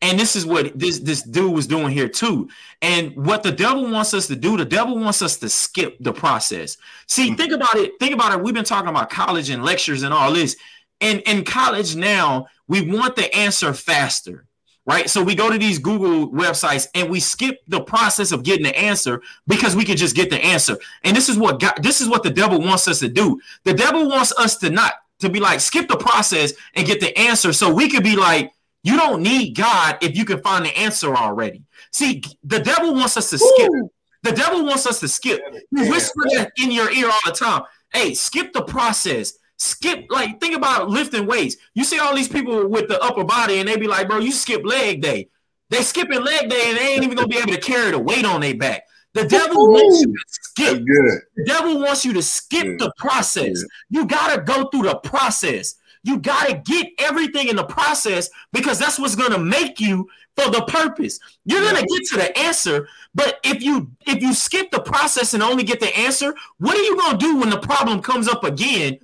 And this is what this this dude was doing here too. And what the devil wants us to do, the devil wants us to skip the process. See, mm-hmm. think about it. Think about it. We've been talking about college and lectures and all this. And in college now, we want the answer faster right? So we go to these Google websites and we skip the process of getting the answer because we can just get the answer. And this is what God, this is what the devil wants us to do. The devil wants us to not to be like skip the process and get the answer so we could be like you don't need God if you can find the answer already. See, the devil wants us to skip. Ooh. The devil wants us to skip. He whispers in your ear all the time. Hey, skip the process. Skip, like, think about lifting weights. You see all these people with the upper body, and they be like, bro, you skip leg day. They skipping leg day, and they ain't even gonna be able to carry the weight on their back. The devil Ooh, wants you to skip. Good. The devil wants you to skip good. the process. Good. You gotta go through the process. You gotta get everything in the process because that's what's gonna make you for the purpose. You're gonna get to the answer, but if you if you skip the process and only get the answer, what are you gonna do when the problem comes up again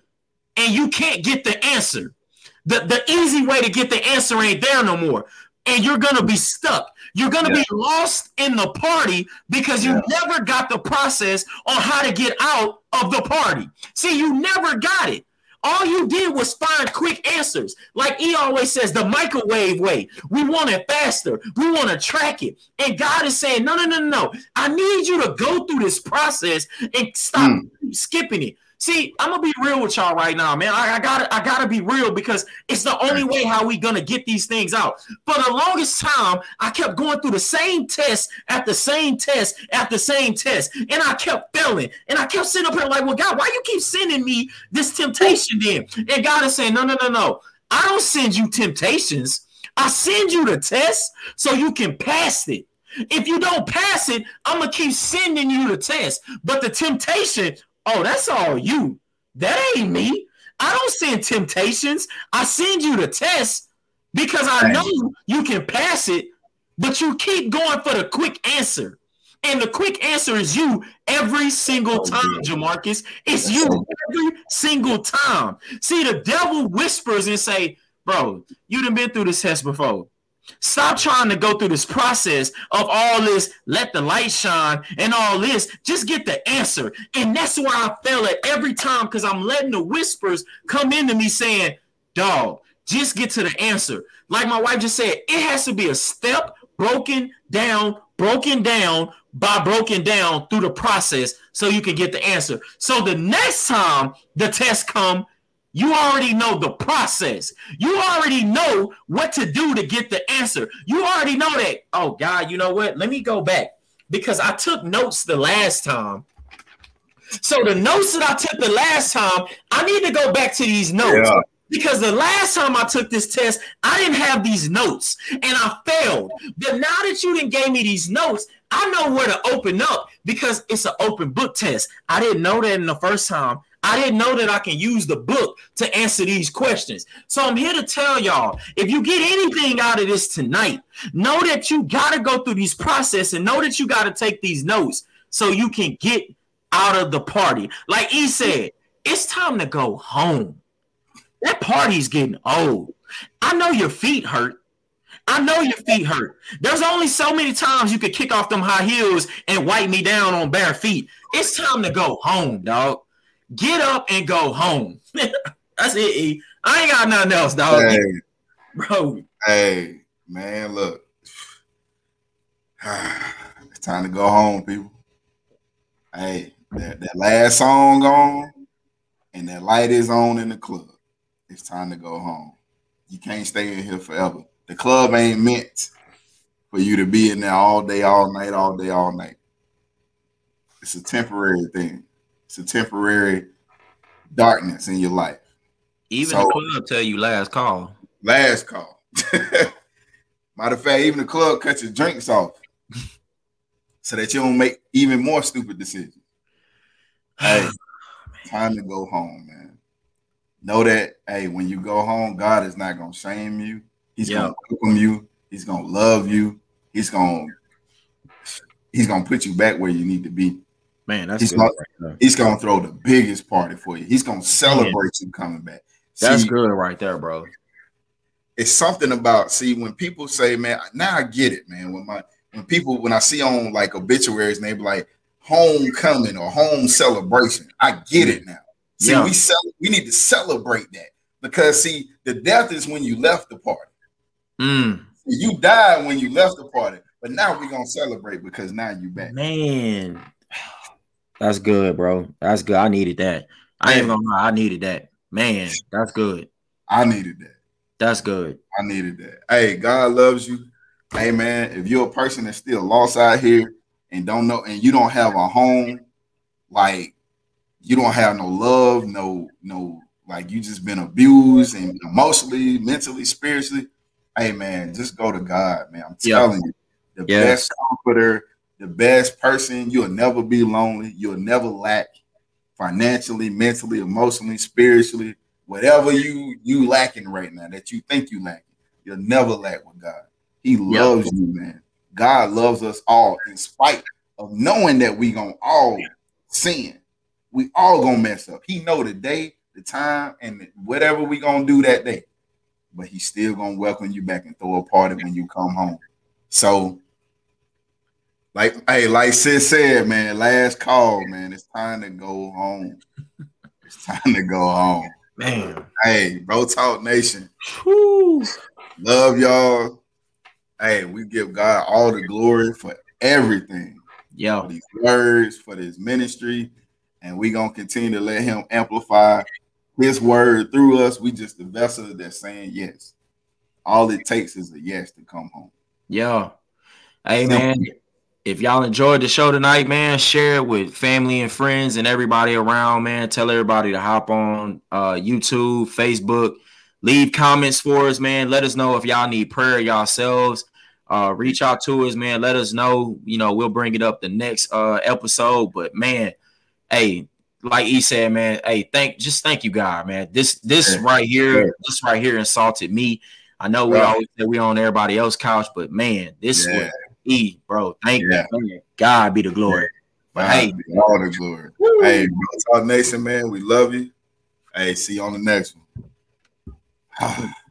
and you can't get the answer. The, the easy way to get the answer ain't there no more. And you're gonna be stuck. You're gonna yeah. be lost in the party because you yeah. never got the process on how to get out of the party. See, you never got it. All you did was find quick answers. Like he always says, the microwave way. We want it faster. We want to track it. And God is saying, no, no, no, no. I need you to go through this process and stop mm. skipping it. See, I'm gonna be real with y'all right now, man. I, I, gotta, I gotta be real because it's the only way how we gonna get these things out. For the longest time, I kept going through the same test the same test the same test, and I kept failing. And I kept sitting up here like, well, God, why you keep sending me this temptation then? And God is saying, no, no, no, no. I don't send you temptations. I send you the test so you can pass it. If you don't pass it, I'm gonna keep sending you the test. But the temptation Oh, that's all you. That ain't me. I don't send temptations. I send you the test because I know you can pass it, but you keep going for the quick answer. And the quick answer is you every single oh, time, Jamarcus. It's you every single time. See, the devil whispers and say, Bro, you done been through this test before. Stop trying to go through this process of all this, let the light shine and all this. Just get the answer. And that's where I fail at every time because I'm letting the whispers come into me saying, dog, just get to the answer. Like my wife just said, it has to be a step broken down, broken down by broken down through the process so you can get the answer. So the next time the test come, you already know the process. You already know what to do to get the answer. You already know that. Oh, God, you know what? Let me go back because I took notes the last time. So the notes that I took the last time, I need to go back to these notes. Yeah. Because the last time I took this test, I didn't have these notes and I failed. But now that you didn't gave me these notes, I know where to open up because it's an open book test. I didn't know that in the first time. I didn't know that I can use the book to answer these questions. So I'm here to tell y'all if you get anything out of this tonight, know that you got to go through these process and know that you got to take these notes so you can get out of the party. Like he said, it's time to go home. That party's getting old. I know your feet hurt. I know your feet hurt. There's only so many times you could kick off them high heels and wipe me down on bare feet. It's time to go home, dog. Get up and go home. (laughs) That's it. E. I ain't got nothing else, dog. Hey, Bro. Hey, man, look. (sighs) it's time to go home, people. Hey, that, that last song on and that light is on in the club. It's time to go home. You can't stay in here forever. The club ain't meant for you to be in there all day, all night, all day, all night. It's a temporary thing. It's a temporary darkness in your life. Even so, the club tell you last call. Last call. (laughs) Matter of fact, even the club cuts your drinks off (laughs) so that you don't make even more stupid decisions. (sighs) Hey, time to go home, man. Know that, hey, when you go home, God is not gonna shame you. He's gonna welcome you. He's gonna love you. He's gonna He's gonna put you back where you need to be. Man, that's he's gonna, right he's gonna throw the biggest party for you. He's gonna celebrate you coming back. That's see, good right there, bro. It's something about see when people say, "Man, now I get it, man." When my when people when I see on like obituaries and they be like homecoming or home celebration, I get it now. See, yeah. we sell, we need to celebrate that because see, the death is when you left the party. Mm. You died when you left the party, but now we're gonna celebrate because now you back. Man, that's good, bro. That's good. I needed that. I ain't gonna lie, I needed that. Man, that's good. I needed that. That's good. I needed that. Hey, God loves you. Hey man, if you're a person that's still lost out here and don't know and you don't have a home, like you don't have no love, no, no, like you just been abused and emotionally, mentally, spiritually. Hey man, just go to God, man. I'm telling you, the yes. best comforter, the best person. You'll never be lonely. You'll never lack financially, mentally, emotionally, spiritually. Whatever you you lacking right now that you think you lacking, you'll never lack with God. He loves yep. you, man. God loves us all, in spite of knowing that we gonna all sin. We all gonna mess up. He know the day, the time, and whatever we gonna do that day. But he's still gonna welcome you back and throw a party when you come home. So, like, hey, like Sis said, man, last call, man. It's time to go home. It's time to go home. Man. Hey, Bro Talk Nation. Whew. Love y'all hey, we give God all the glory for everything. Yeah. For these words, for this ministry. And we gonna continue to let him amplify his word through us. We just the vessel that's saying yes. All it takes is a yes to come home. Yeah. Amen. man, if y'all enjoyed the show tonight, man, share it with family and friends and everybody around, man. Tell everybody to hop on uh, YouTube, Facebook, leave comments for us, man. Let us know if y'all need prayer yourselves. Uh, reach out to us, man. Let us know. You know, we'll bring it up the next uh episode. But man, hey, like he said, man, hey, thank just thank you, God, man. This this yeah. right here, yeah. this right here insulted me. I know we always say we on everybody else's couch, but man, this yeah. E, bro. Thank yeah. you. God be the glory. But God hey, all the glory. Woo. Hey, Talk Nation, man, we love you. Hey, see you on the next one. (sighs) (laughs)